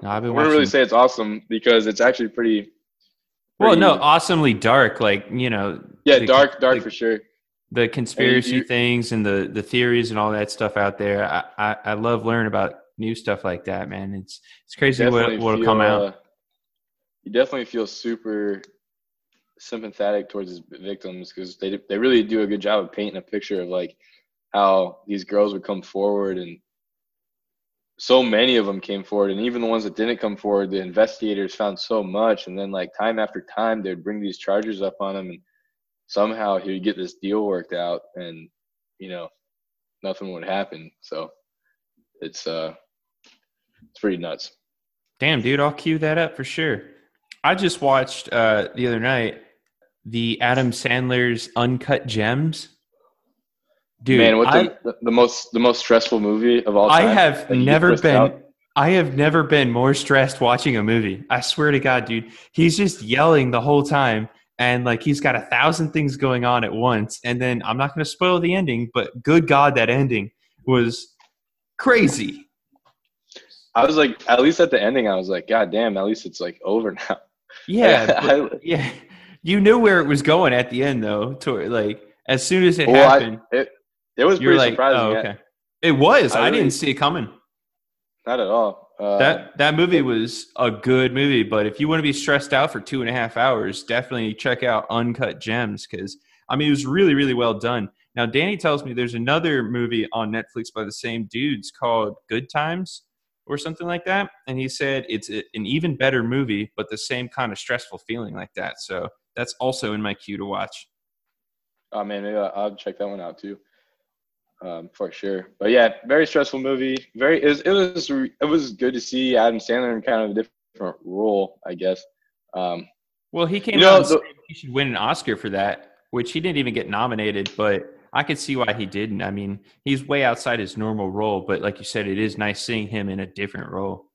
no, I've been I wouldn't really say it's awesome because it's actually pretty. Well, no, awesomely dark, like, you know, yeah, the- dark, dark the- for sure. the conspiracy you- things and the the theories and all that stuff out there. I, I, I love learning about new stuff like that, man. It's it's crazy what what'll feel, come out. uh, you definitely feel super sympathetic towards his victims because they they really do a good job of painting a picture of like how these girls would come forward and so many of them came forward and even the ones that didn't come forward the investigators found so much and then like time after time they'd bring these charges up on him and somehow he'd get this deal worked out and you know nothing would happen so it's uh it's pretty nuts Damn, dude, I'll cue that up for sure. I just watched uh the other night the Adam Sandler's Uncut Gems. Dude, Man, what I, the, the most the most stressful movie of all time? I have never been out? I have never been more stressed watching a movie. I swear to God, dude. He's just yelling the whole time. And like he's got a thousand things going on at once. And then I'm not gonna spoil the ending, but good God, that ending was crazy. I was like, at least at the ending, I was like, God damn, at least it's like over now. Yeah. I- but- yeah. You knew where it was going at the end though. To like as soon as it Well, I- happened, it it was pretty like, surprising. oh, okay. It was. I I, really- didn't see it coming. Not at all. Uh, that that movie was a good movie, but if you want to be stressed out for two and a half hours, definitely check out Uncut Gems because I mean it was really really well done. Now Danny tells me there's another movie on Netflix by the same dudes called Good Times or something like that, and he said it's a, an even better movie, but the same kind of stressful feeling like that. So that's also in my queue to watch. oh man, maybe I'll, I'll check that one out too. Um, for sure. But yeah, very stressful movie. Very it was it was it was good to see Adam Sandler in kind of a different role, I guess. Um, Well, he came You know, out the- he should win an Oscar for that, which he didn't even get nominated, but I could see why he didn't. I mean, he's way outside his normal role, but like you said, it is nice seeing him in a different role.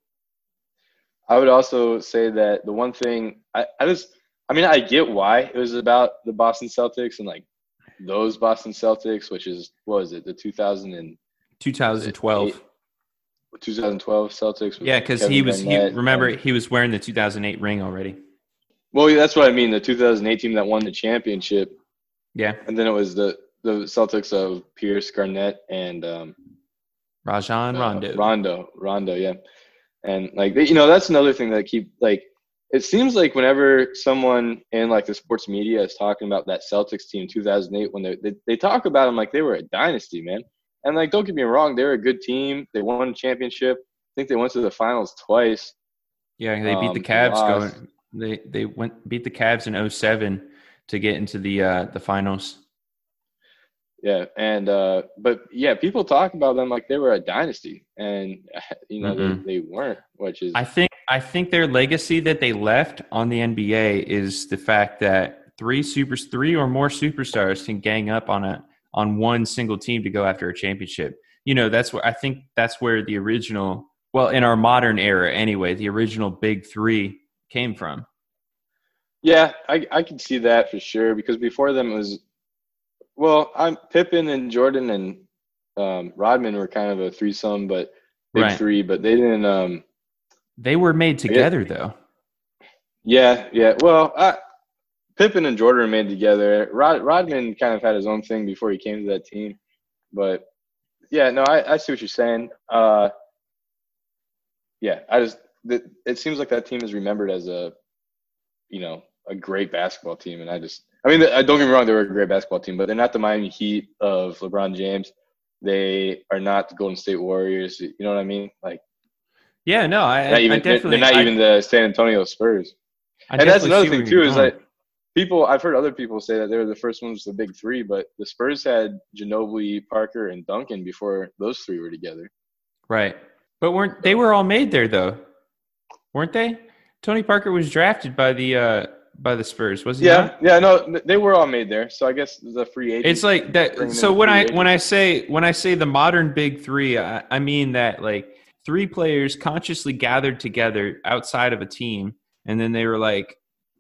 I would also say that the one thing I, I just I mean I get why it was about the Boston Celtics and like those Boston Celtics, which is what was it, the 2000 and 2012. 2012 Celtics? Yeah, because he was. He, remember, and- he was wearing the 2008 ring already. well, that's what I mean. The 2008 team that won the championship, Yeah, and then it was the the Celtics of Pierce, Garnett, and um, Rajon uh, Rondo. Rondo, Rondo, yeah. And like they, you know, that's another thing that I keep like it seems like whenever someone in like the sports media is talking about that Celtics team 2008 when they they, they talk about them like they were a dynasty, man. And like don't get me wrong, they're a good team. They won a championship. I think they went to the finals twice. yeah, they beat the um, Cavs. lost. Going, they they went beat the Cavs in 07 to get into the uh, the finals. Yeah, and uh but yeah, people talk about them like they were a dynasty and you know Mhm. they, they weren't, which is I think I think their legacy that they left on the NBA is the fact that three supers, three or more superstars can gang up on a on one single team to go after a championship. You know, that's where I think that's where the original Well, in our modern era, anyway, the original big three came from. Yeah, I I can see that for sure because before them it was, well, I'm Pippen and Jordan and um, Rodman were kind of a threesome, but big Right. three, but they didn't. Um, They were made guess- together, though. yeah, yeah. Well, I, Pippen and Jordan were made together. Rod, Rodman kind of had his own thing before he came to that team, but yeah, no, I, I see what you're saying. Uh, yeah, I just it, it seems like that team is remembered as a, you know, a great basketball team, and I just, I mean, I don't get me wrong, they were a great basketball team, but they're not the Miami Heat of LeBron James. They are not the Golden State Warriors. You know what I mean? Like, Yeah, no, I, not even they're, definitely. they're not I- even the San Antonio Spurs. I and that's another thing too is that people I've heard other people say that they were the first ones the big three, but the Spurs had Ginobili, Parker, and Duncan before those three were together. Right. But weren't they were all made there though? Weren't they? Tony Parker was drafted by the uh by the Spurs, was he Yeah, not? yeah, no, they were all made there. So I guess the free agent. It's like that so when I agents. when I say when I say the modern big 3, I, I mean that like three players consciously gathered together outside of a team and then they were like,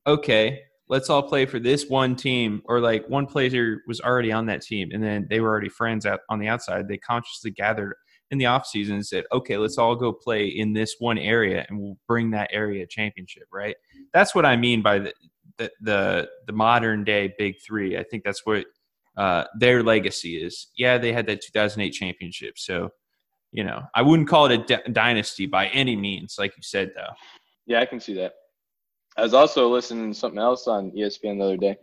"Okay, let's all play for this one team or like one player was already on that team and then they were already friends out on the outside they consciously gathered in the off season and said okay let's all go play in this one area and we'll bring that area championship right? That's what i mean by the the the, the modern day big three. I think that's what uh, their legacy is. Yeah they had that 2008 championship so you know i wouldn't call it a d- dynasty by any means like you said though. Yeah, I can see that. I was also listening to something else on ESPN the other day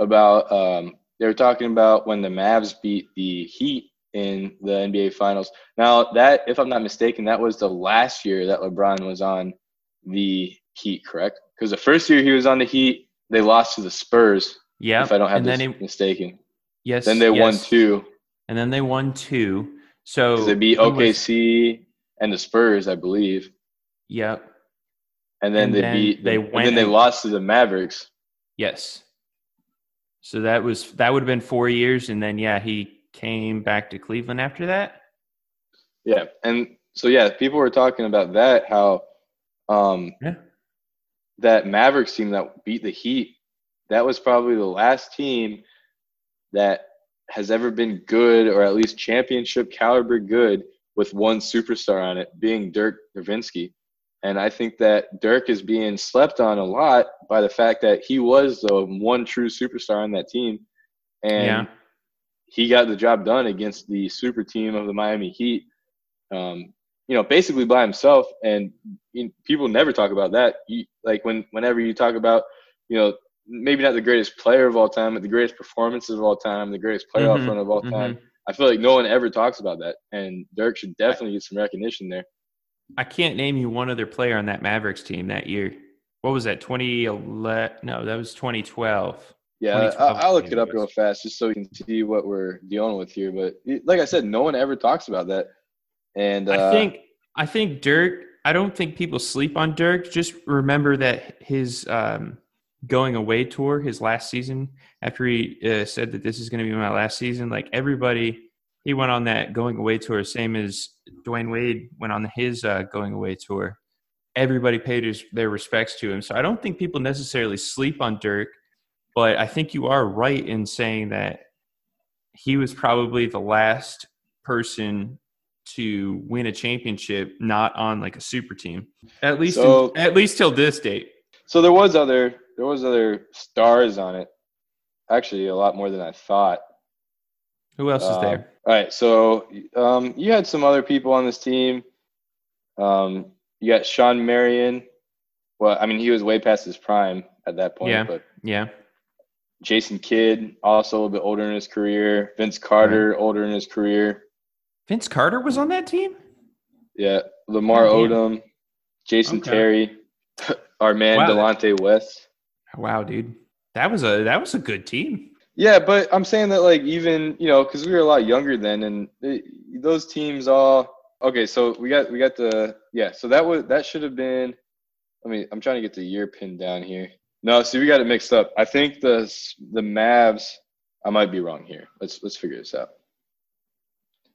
about um, they were talking about when the Mavs beat the Heat in the NBA Finals. Now that, if I'm not mistaken, that was the last year that LeBron was on the Heat, correct? Because the first year he was on the Heat, they lost to the Spurs. yeah If I don't have and this it, mistaken, yes then they won two and then they won two so they beat who was- OKC and the Spurs, I believe. Yep. And then And they then beat. they and went then they lost to the Mavericks. Yes. So that was that would have been four years, and then yeah, he came back to Cleveland after that. Yeah, and so yeah, people were talking about that how um Yeah. that Mavericks team that beat the Heat, that was probably the last team that has ever been good or at least championship caliber good with one superstar on it, being Dirk Nowitzki. And I think that Dirk is being slept on a lot by the fact that he was the one true superstar on that team. And Yeah. He got the job done against the super team of the Miami Heat. Um, you know, basically by himself. And you, people never talk about that. You, like when whenever you talk about, you know, maybe not the greatest player of all time, but the greatest performances of all time, the greatest playoff Mhm, run of all mhm. time. I feel like no one ever talks about that, and Dirk should definitely get some recognition there. I can't name you one other player on that Mavericks team that year. What was that? 2011? No, that was 2012. Yeah, I, I'll look it up real fast just so we can see what we're dealing with here. But like I said, no one ever talks about that. And uh, I think I think Dirk. I don't think people sleep on Dirk. Just remember that his um, going away tour, his last season, after he uh, said that this is going to be my last season, like everybody, he went on that going away tour, same as Dwyane Wade went on his uh, going away tour. Everybody paid his, their respects to him. So I don't think people necessarily sleep on Dirk, but I think you are right in saying that he was probably the last person to win a championship not on like a super team at least So- at least till this date so. There was other there was other stars on it. Actually, a lot more than I thought. who else is there All right, so um, you had some other people on this team. Um, you got Shawn Marion. Well, I mean, he was way past his prime at that point. Yeah. But yeah Jason Kidd, also a little bit older in his career. Vince Carter, older in his career. vince carter was on that team Yeah, Lamar Oh. Odom, Jason Okay. Terry, our man Wow. Delonte West. wow dude that was a that was a good team Yeah, but I'm saying that like even you know because we were a lot younger then, and it, those teams all okay. So we got we got the yeah. So that was that should have been. I mean, I'm trying to get the year pinned down here. No, see, we got it mixed up. I think the the Mavs. I might be wrong here. Let's let's figure this out.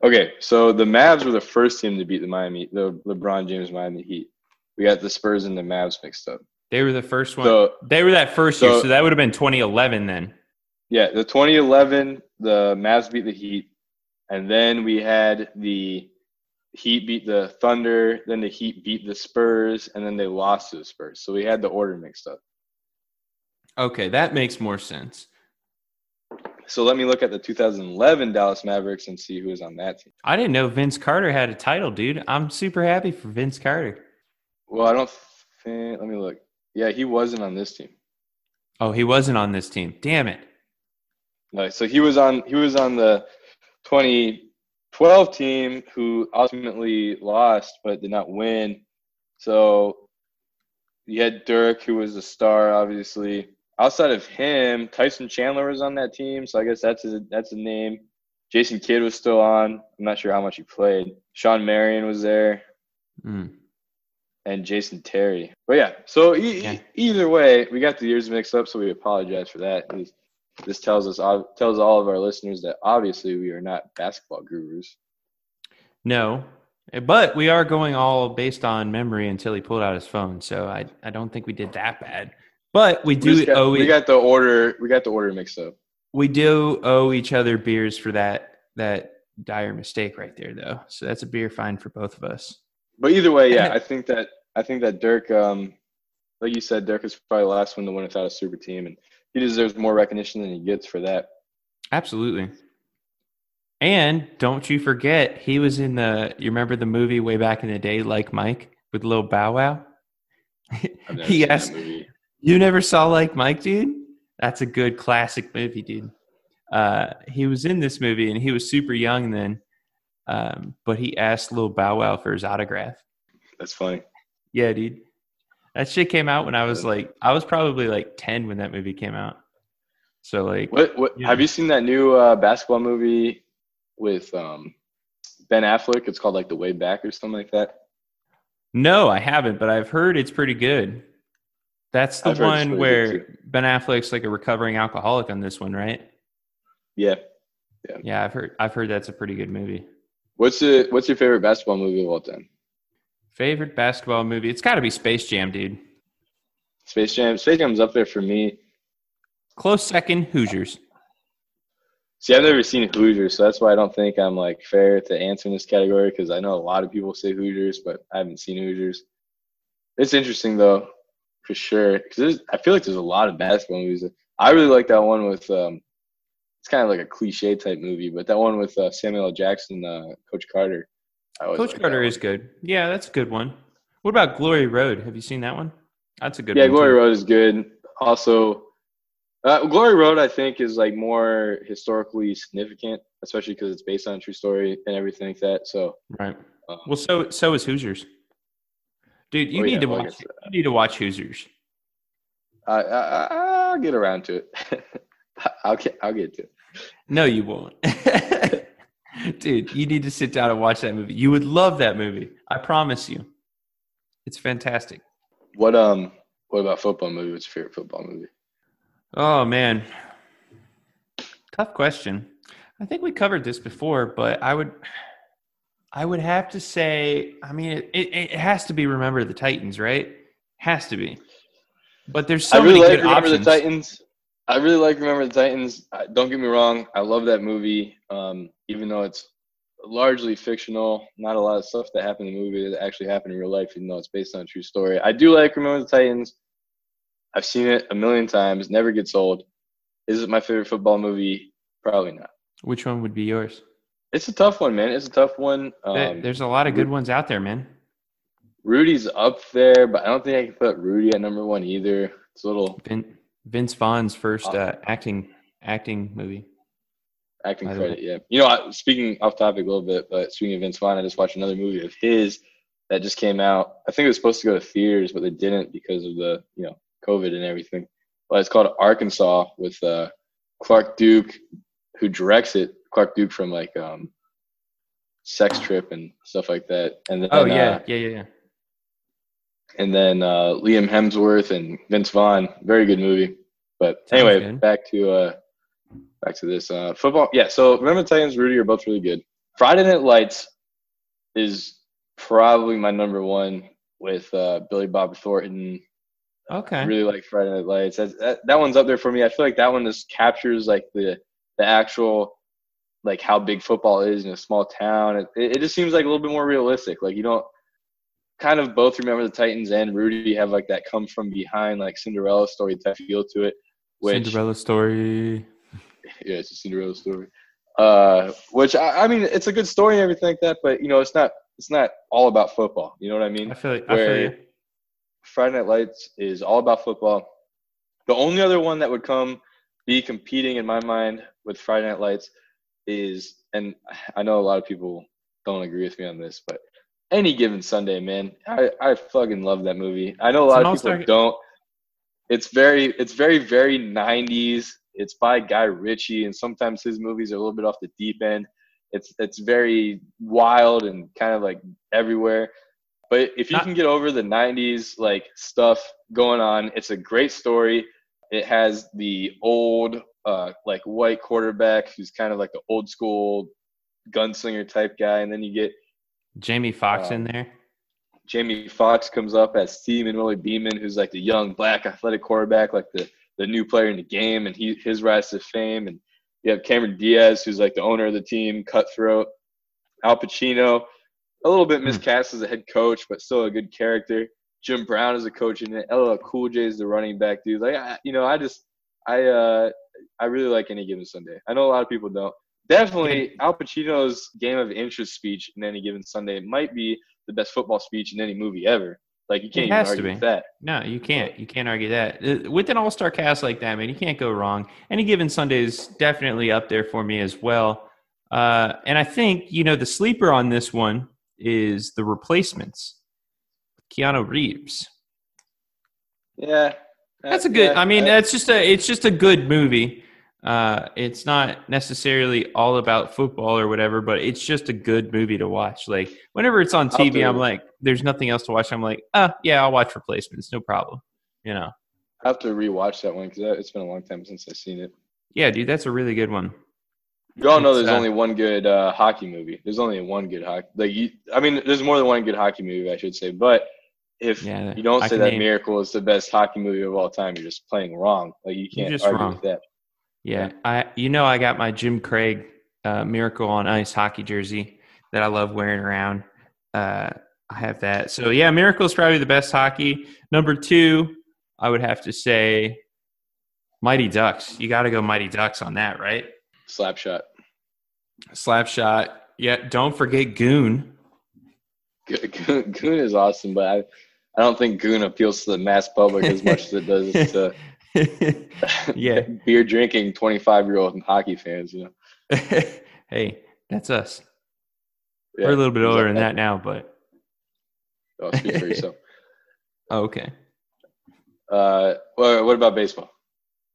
Okay, so the Mavs were the first team to beat the Miami, the LeBron James Miami Heat. We got the Spurs and the Mavs mixed up. They were the first one. So they were that first year, so- so that would have been 2011 then. yeah, the 2011, the Mavs beat the Heat, and then we had the Heat beat the Thunder, then the Heat beat the Spurs, and then they lost to the Spurs. So we had the order mixed up. Okay, that makes more sense. So let me look at the 2011 Dallas Mavericks and see who is on that team. I didn't know Vince Carter had a title, dude. I'm super happy for Vince Carter. Well, I don't think. Let me look. Yeah, he wasn't on this team. Oh, he wasn't on this team. Damn it. No, so he was on. He was on the 2012 team, who ultimately lost but did not win. So you had Dirk, who was a star, obviously. Outside of him, Tyson Chandler was on that team, so I guess that's a, that's a name. Jason Kidd was still on. I'm not sure how much he played. Shawn Marion was there. Mm. and Jason Terry. But yeah, so e- Yeah. e- either way, we got the years mixed up, so we apologize for that. This, this tells us tells all of our listeners that obviously we are not basketball gurus. No, but we are going all based on memory until he pulled out his phone. So I, I don't think we did that bad. But we We, do just got, owe we got the order. We got the order mixed up. we do owe each other beers for that that dire mistake right there, though. So that's a beer fine for both of us. But either way, yeah, I think that I think that Dirk, um, like you said, Dirk is probably the last one to win without a super team, and he deserves more recognition than he gets for that. Absolutely. And don't you forget, he was in the. You remember the movie way back in the day, like Mike with Lil Bow Wow. He asked. You never saw Like Mike, dude? That's a good classic movie, dude. Uh, he was in this movie and he was super young then, um, but he asked Lil Bow Wow for his autograph. That's funny. Yeah, dude. That shit came out when I was like, I was probably like 10 when that movie came out. So, like, What? What? Yeah. Have you seen that new uh, basketball movie with um, Ben Affleck? It's called like The Way Back or something like that. no, I haven't, but I've heard it's pretty good. That's the I've one where Ben Affleck's like a recovering alcoholic on this one, right? Yeah. Yeah, I've heard. I've heard that's a pretty good movie. What's the What's your favorite basketball movie of all time? Favorite basketball movie? It's got to be Space Jam, dude. Space Jam. Space Jam's up there for me. Close second, Hoosiers. See, I've never seen Hoosiers, so that's why I don't think I'm like fair to answer in this category because I know a lot of people say Hoosiers, but I haven't seen Hoosiers. It's interesting though, for sure, because I feel like there's a lot of basketball movies. I really like that one with. um It's kind of like a cliche type movie, but that one with uh, Samuel L. Jackson, uh, Coach Carter. I Coach Carter is good. Yeah, that's a good one. What about Glory Road? Have you seen that one? That's a good Yeah, one. Glory too. Road is good. Also, uh, Glory Road, I think, is like more historically significant, especially because it's based on a true story and everything like that. So, Right. um, Well, so so is Hoosiers. Dude, you Oh, need yeah, to watch. You need to watch Hoosiers. I, I, I- I'll get around to it. I'll get, I'll get to it. No, you won't. Dude, you need to sit down and watch that movie. You would love that movie. I promise you. It's fantastic. What um, what about football movie? What's your favorite football movie? Oh man. Tough question. I think we covered this before, but I would I would have to say, I mean it, it, it has to be Remember the Titans, right? Has to be. But there's so I really many like good Remember options. the Titans. I really like Remember the Titans. Don't get me wrong, I love that movie. Um, even though it's largely fictional, not a lot of stuff that happened in the movie that actually happened in real life, even though it's based on a true story. I do like Remember the Titans. I've seen it a million times. Never gets old. Is it my favorite football movie? Probably not. Which one would be yours? It's a tough one, man. It's a tough one. Um, there's a lot of good ones out there, man. Rudy's up there, but I don't think I can put Rudy at number one either. It's a little Vin, Vince Vaughn's first uh, acting acting movie. acting By the way. credit, yeah. You know, I, speaking off topic a little bit, but speaking of Vince Vaughn, I just watched another movie of his that just came out. I think it was supposed to go to theaters, but they didn't because of the you know COVID and everything. But it's called Arkansas with uh, Clark Duke, who directs it. Clark Duke from like um, Sex Trip and stuff like that. And then Oh uh, yeah, yeah, yeah, yeah. and then uh, Liam Hemsworth and Vince Vaughn. Very good movie. But Sounds anyway, good. back to uh, back to this uh, football. Yeah, so remember Titans, Rudy are both really good. Friday Night Lights is probably my number one with uh, Billy Bob Thornton. Okay. I really like Friday Night Lights. That, that, that one's up there for me. I feel like that one just captures like the the actual like how big football is in a small town. It, it just seems like a little bit more realistic. Like you don't kind of both remember the Titans and Rudy have like that come from behind like Cinderella story type feel to it. Which, Cinderella story. Yeah, it's a Cinderella story. Uh, which I, I mean, it's a good story and everything like that, but you know, it's not it's not all about football. You know what I mean? I feel like, I feel Where- you. Friday Night Lights is all about football. The only other one that would come be competing in my mind with Friday Night Lights is, and I know a lot of people don't agree with me on this, but any given Sunday, man, I, I fucking love that movie. I know a lot an of people don't. It's very, it's very, very '90s. It's by Guy Ritchie, and sometimes his movies are a little bit off the deep end. It's it's very wild and kind of like everywhere. But if you Not- can get over the '90s like stuff going on, it's a great story. It has the old uh, like white quarterback who's kind of like the old school gunslinger type guy, and then you get Jamie Foxx in Um, there. Jamie Foxx comes up as Steamin' Willie Beamen, who's like the young black athletic quarterback, like the the new player in the game, and he his rise to fame. And you have Cameron Diaz, who's like the owner of the team, cutthroat. Al Pacino, a little bit Hmm. miscast as a head coach, but still a good character. Jim Brown is a coach in it. LL Cool J is the running back dude. Like I, you know, I just I uh I really like any given Sunday. I know a lot of people don't. Definitely, Al Pacino's game of inches speech in any given Sunday might be the best football speech in any movie ever. Like you can't has to argue be. with that. No, you can't. You can't argue that. Uh, With an all-star cast like that, man, you can't go wrong. Any given Sunday is definitely up there for me as well. Uh, and I think you know the sleeper on this one is the replacements. Keanu Reeves. Yeah, That's a good. I mean, that's just a. It's just a good movie. Uh, it's not necessarily all about football or whatever, but it's just a good movie to watch. Like whenever it's on TV, I'm like, there's nothing else to watch. I'm like, ah, yeah, I'll watch Replacements, no problem. You know, I have to rewatch that one because it's been a long time since I've seen it. yeah, dude, that's a really good one. You all know there's uh, only one good uh, hockey movie. There's only one good hockey. Like you, I mean, there's more than one good hockey movie, I should say. But if Yeah, you don't I say that name- Miracle is the best hockey movie of all time, you're just playing wrong. Like you can't argue wrong. with that. Yeah, I you know I got my Jim Craig uh, Miracle on Ice hockey jersey that I love wearing around. Uh, I have that. So yeah, Miracle is probably the best hockey. Number two, I would have to say Mighty Ducks. You got to go Mighty Ducks on that, right? Slap shot. Slap shot. Yeah, don't forget Goon. Goon, Goon is awesome, but I, I don't think Goon appeals to the mass public as much as it does to Yeah. beer drinking 25 year old hockey fans. You know, hey, that's us. Yeah, We're a little bit older than exactly. that now, but Oh, speak for yourself. oh, okay. Uh, well, what about baseball?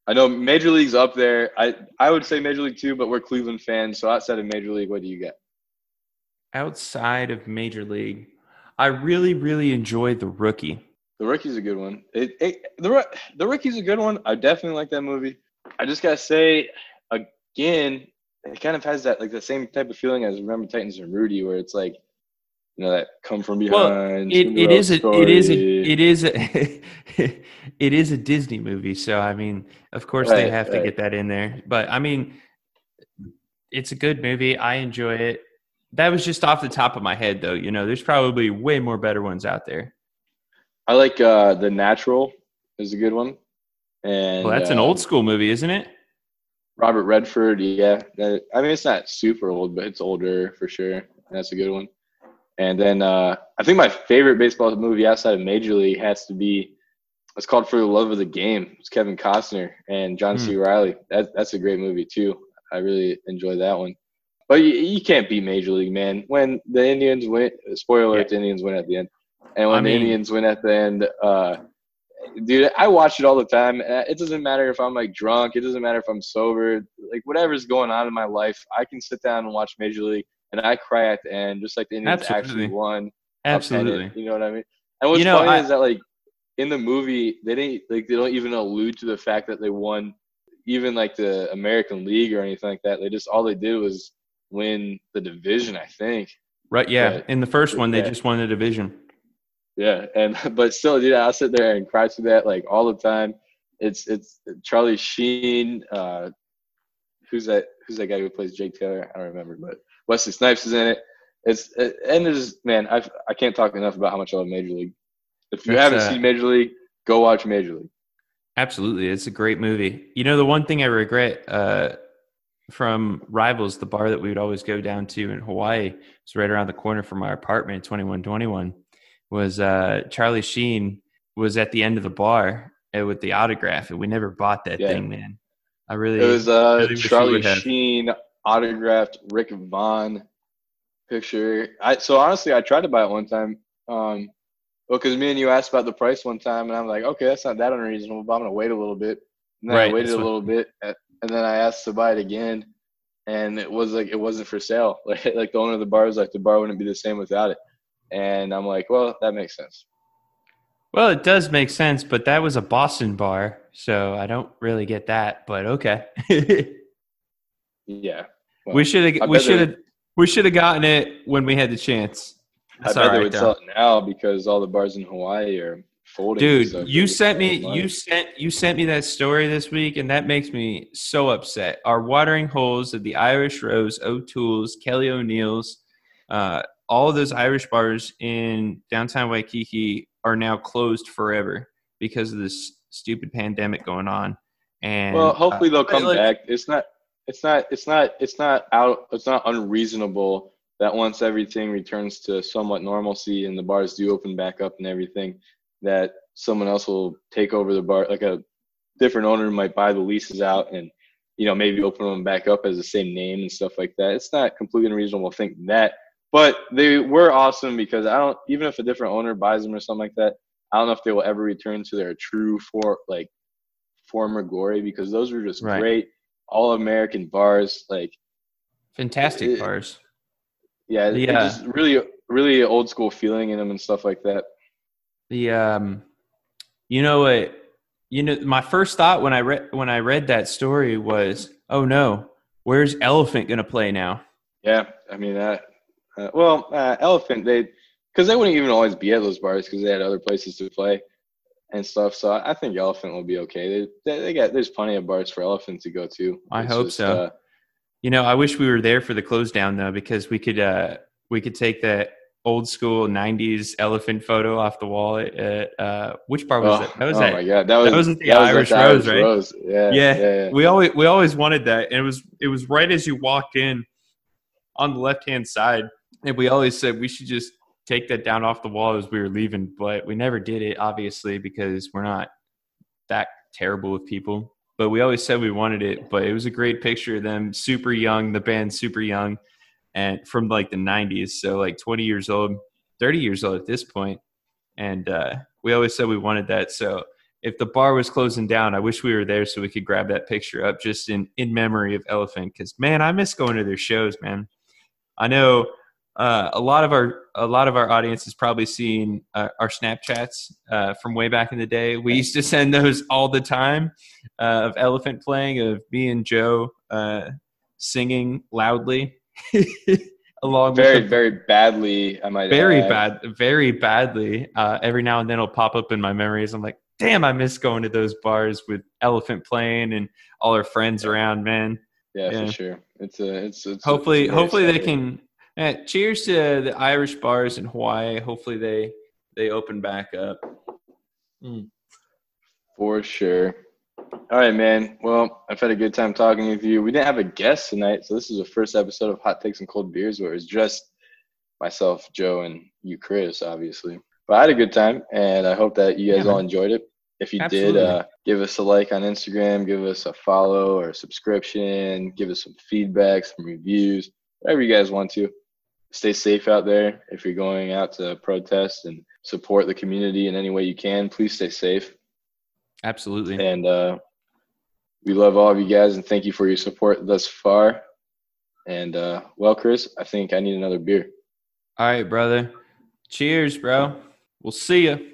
I know Major League's up there. I I would say Major League too, but we're Cleveland fans. So outside of Major League, what do you get? outside of Major League, I really, really enjoyed the rookie. The Rookie's a good one. It, it the the Rookie's a good one. I definitely like that movie. I just gotta say again, it kind of has that like the same type of feeling as Remember Titans and Rudy, where it's like you know that come from Well, behind. It, it is a it is a it is a it is a Disney movie, so I mean, of course they Right, have to get that in there. But I mean, it's a good movie. I enjoy it. That was just off the top of my head, though. You know, there's probably way more better ones out there. I like uh, the Natural is a good one. And Well, that's an uh, old school movie, isn't it? Robert Redford, yeah. That- I mean, it's not super old, but it's older for sure. That's a good one. And then uh, I think my favorite baseball movie outside of Major League has to be it's called For the Love of the Game. It's Kevin Costner and John C. Reilly. That, that's a great movie too. I really enjoy that one. But you, you can't beat Major League, man. When the Indians win, spoiler alert, the Indians win at the end. And when I mean- the Indians win at the end, uh, dude, I watch it all the time. Uh, It doesn't matter if I'm like drunk. It doesn't matter if I'm sober. Like whatever's going on in my life, I can sit down and watch Major League, and I cry at the end, just like the Indians Absolutely. actually won. Absolutely. you know what I mean? And what's You know, funny I- is that like in the movie, they didn't like they don't even allude to the fact that they won, even like the American League or anything like that. They just all they did was win the division. I think. Right. Yeah. But- In the first one, they yeah. just won the division. Yeah, and but still, dude, I'll sit there and cry through that like all the time. It's it's Charlie Sheen. Uh, who's that? Who's that guy who plays Jake Taylor? I don't remember, but Wesley Snipes is in it. It's it, and there's man, I I can't talk enough about how much I love Major League. If you That's, haven't uh, seen Major League, go watch Major League. Absolutely. It's a great movie. You know, the one thing I regret uh, from Rivals, the bar that we would always go down to in Hawaii, it's right around the corner from our apartment, 2121, was uh, Charlie Sheen was at the end of the bar uh, with the autograph, and we never bought that Yeah. thing, man. I really, It was uh, really Charlie. Sheen autographed Rick Vaughn picture. I so honestly, I tried to buy it one time. Um, well, because me and you asked about the price one time, and I'm like, okay, that's not that unreasonable, but I'm gonna wait a little bit. And then Right, I waited a little bit, uh, and then I asked to buy it again, and it was like it wasn't for sale. Like, like the owner of the bar was like, the bar wouldn't be the same without it. And I'm like, well, that makes sense. well, it does make sense, but that was a Boston bar, so I don't really get that, but okay. Yeah. Well, we should have, we should have, we should have gotten it when we had the chance. I That's bet all they would though. sell it now because all the bars in Hawaii are folding. Dude, stuff. you sent me you sent you sent me that story this week, and that makes me so upset. Our watering holes of the Irish Rose, O'Toole's, Kelley O'Neil's, uh, all of those Irish bars in downtown Waikiki are now closed forever because of this stupid pandemic going on. And Well, hopefully uh, they'll come like- back. It's not. It's not. It's not. It's not out. It's not unreasonable that once everything returns to somewhat normalcy and the bars do open back up and everything, that someone else will take over the bar. Like a different owner might buy the leases out and you know maybe open them back up as the same name and stuff like that. It's not completely unreasonable to think that. But they were awesome because I don't. Even if a different owner buys them or something like that, I don't know if they will ever return to their true for like former glory because those were just Right. great all American bars. Like, fantastic it- bars. yeah, uh, just really, really old school feeling in them and stuff like that. The um, you know what? You know, my first thought when I read when I read that story was, "Oh no, where's Elephant gonna play now?" Yeah, I mean that. Uh, well, uh, Elephant, they because they wouldn't even always be at those bars because they had other places to play and stuff. So I think Elephant will be okay. They, they, they got there's plenty of bars for Elephant to go to. I It's hope just, so. uh, You know, I wish we were there for the close down though, because we could uh we could take that old school '90s elephant photo off the wall at, uh which bar was oh, that? That was oh at my god, that was was at the at Irish Rose, right? Rose. Yeah, Yeah. yeah, yeah. we always we always wanted that and it was it was right as you walked in on the left hand side and we always said we should just take that down off the wall as we were leaving but we never did it obviously because we're not that terrible with people but we always said we wanted it but it was a great picture of them super young the band super young and from like the 90s so like 20 years old 30 years old at this point and uh, we always said we wanted that so if the bar was closing down, I wish we were there so we could grab that picture up just in in memory of Elephant. Because man, I miss going to their shows, man. I know uh, a lot of our a lot of our audience has probably seen uh, our Snapchats uh, from way back in the day. We used to send those all the time uh, of Elephant playing, of me and Joe uh, singing loudly. Along very, with the very badly. I might very add. bad, very badly. Uh, every now and then it'll pop up in my memories. I'm like, damn, I miss going to those bars with Elephant playing and all our friends around, man. Yeah, Yeah. for sure. It's a, it's, it's Hopefully, it's hopefully they can. eh, cheers to the Irish bars in Hawaii. Hopefully they they open back up. For sure. All right, man. Well, I've had a good time talking with you. We didn't have a guest tonight, so this is the first episode of Hot Takes and Cold Beers where it was just myself, Joe, and you, Chris, obviously. But I had a good time, and I hope that you guys Yeah, all enjoyed it. If you Absolutely. did, uh, give us a like on Instagram, give us a follow or a subscription, give us some feedback, some reviews, whatever you guys want to. Stay safe out there. If you're going out to protest and support the community in any way you can, please stay safe. Absolutely. And uh, we love all of you guys and thank you for your support thus far. And uh, well, Chris, I think I need another beer. All right, brother. Cheers, bro. We'll see you.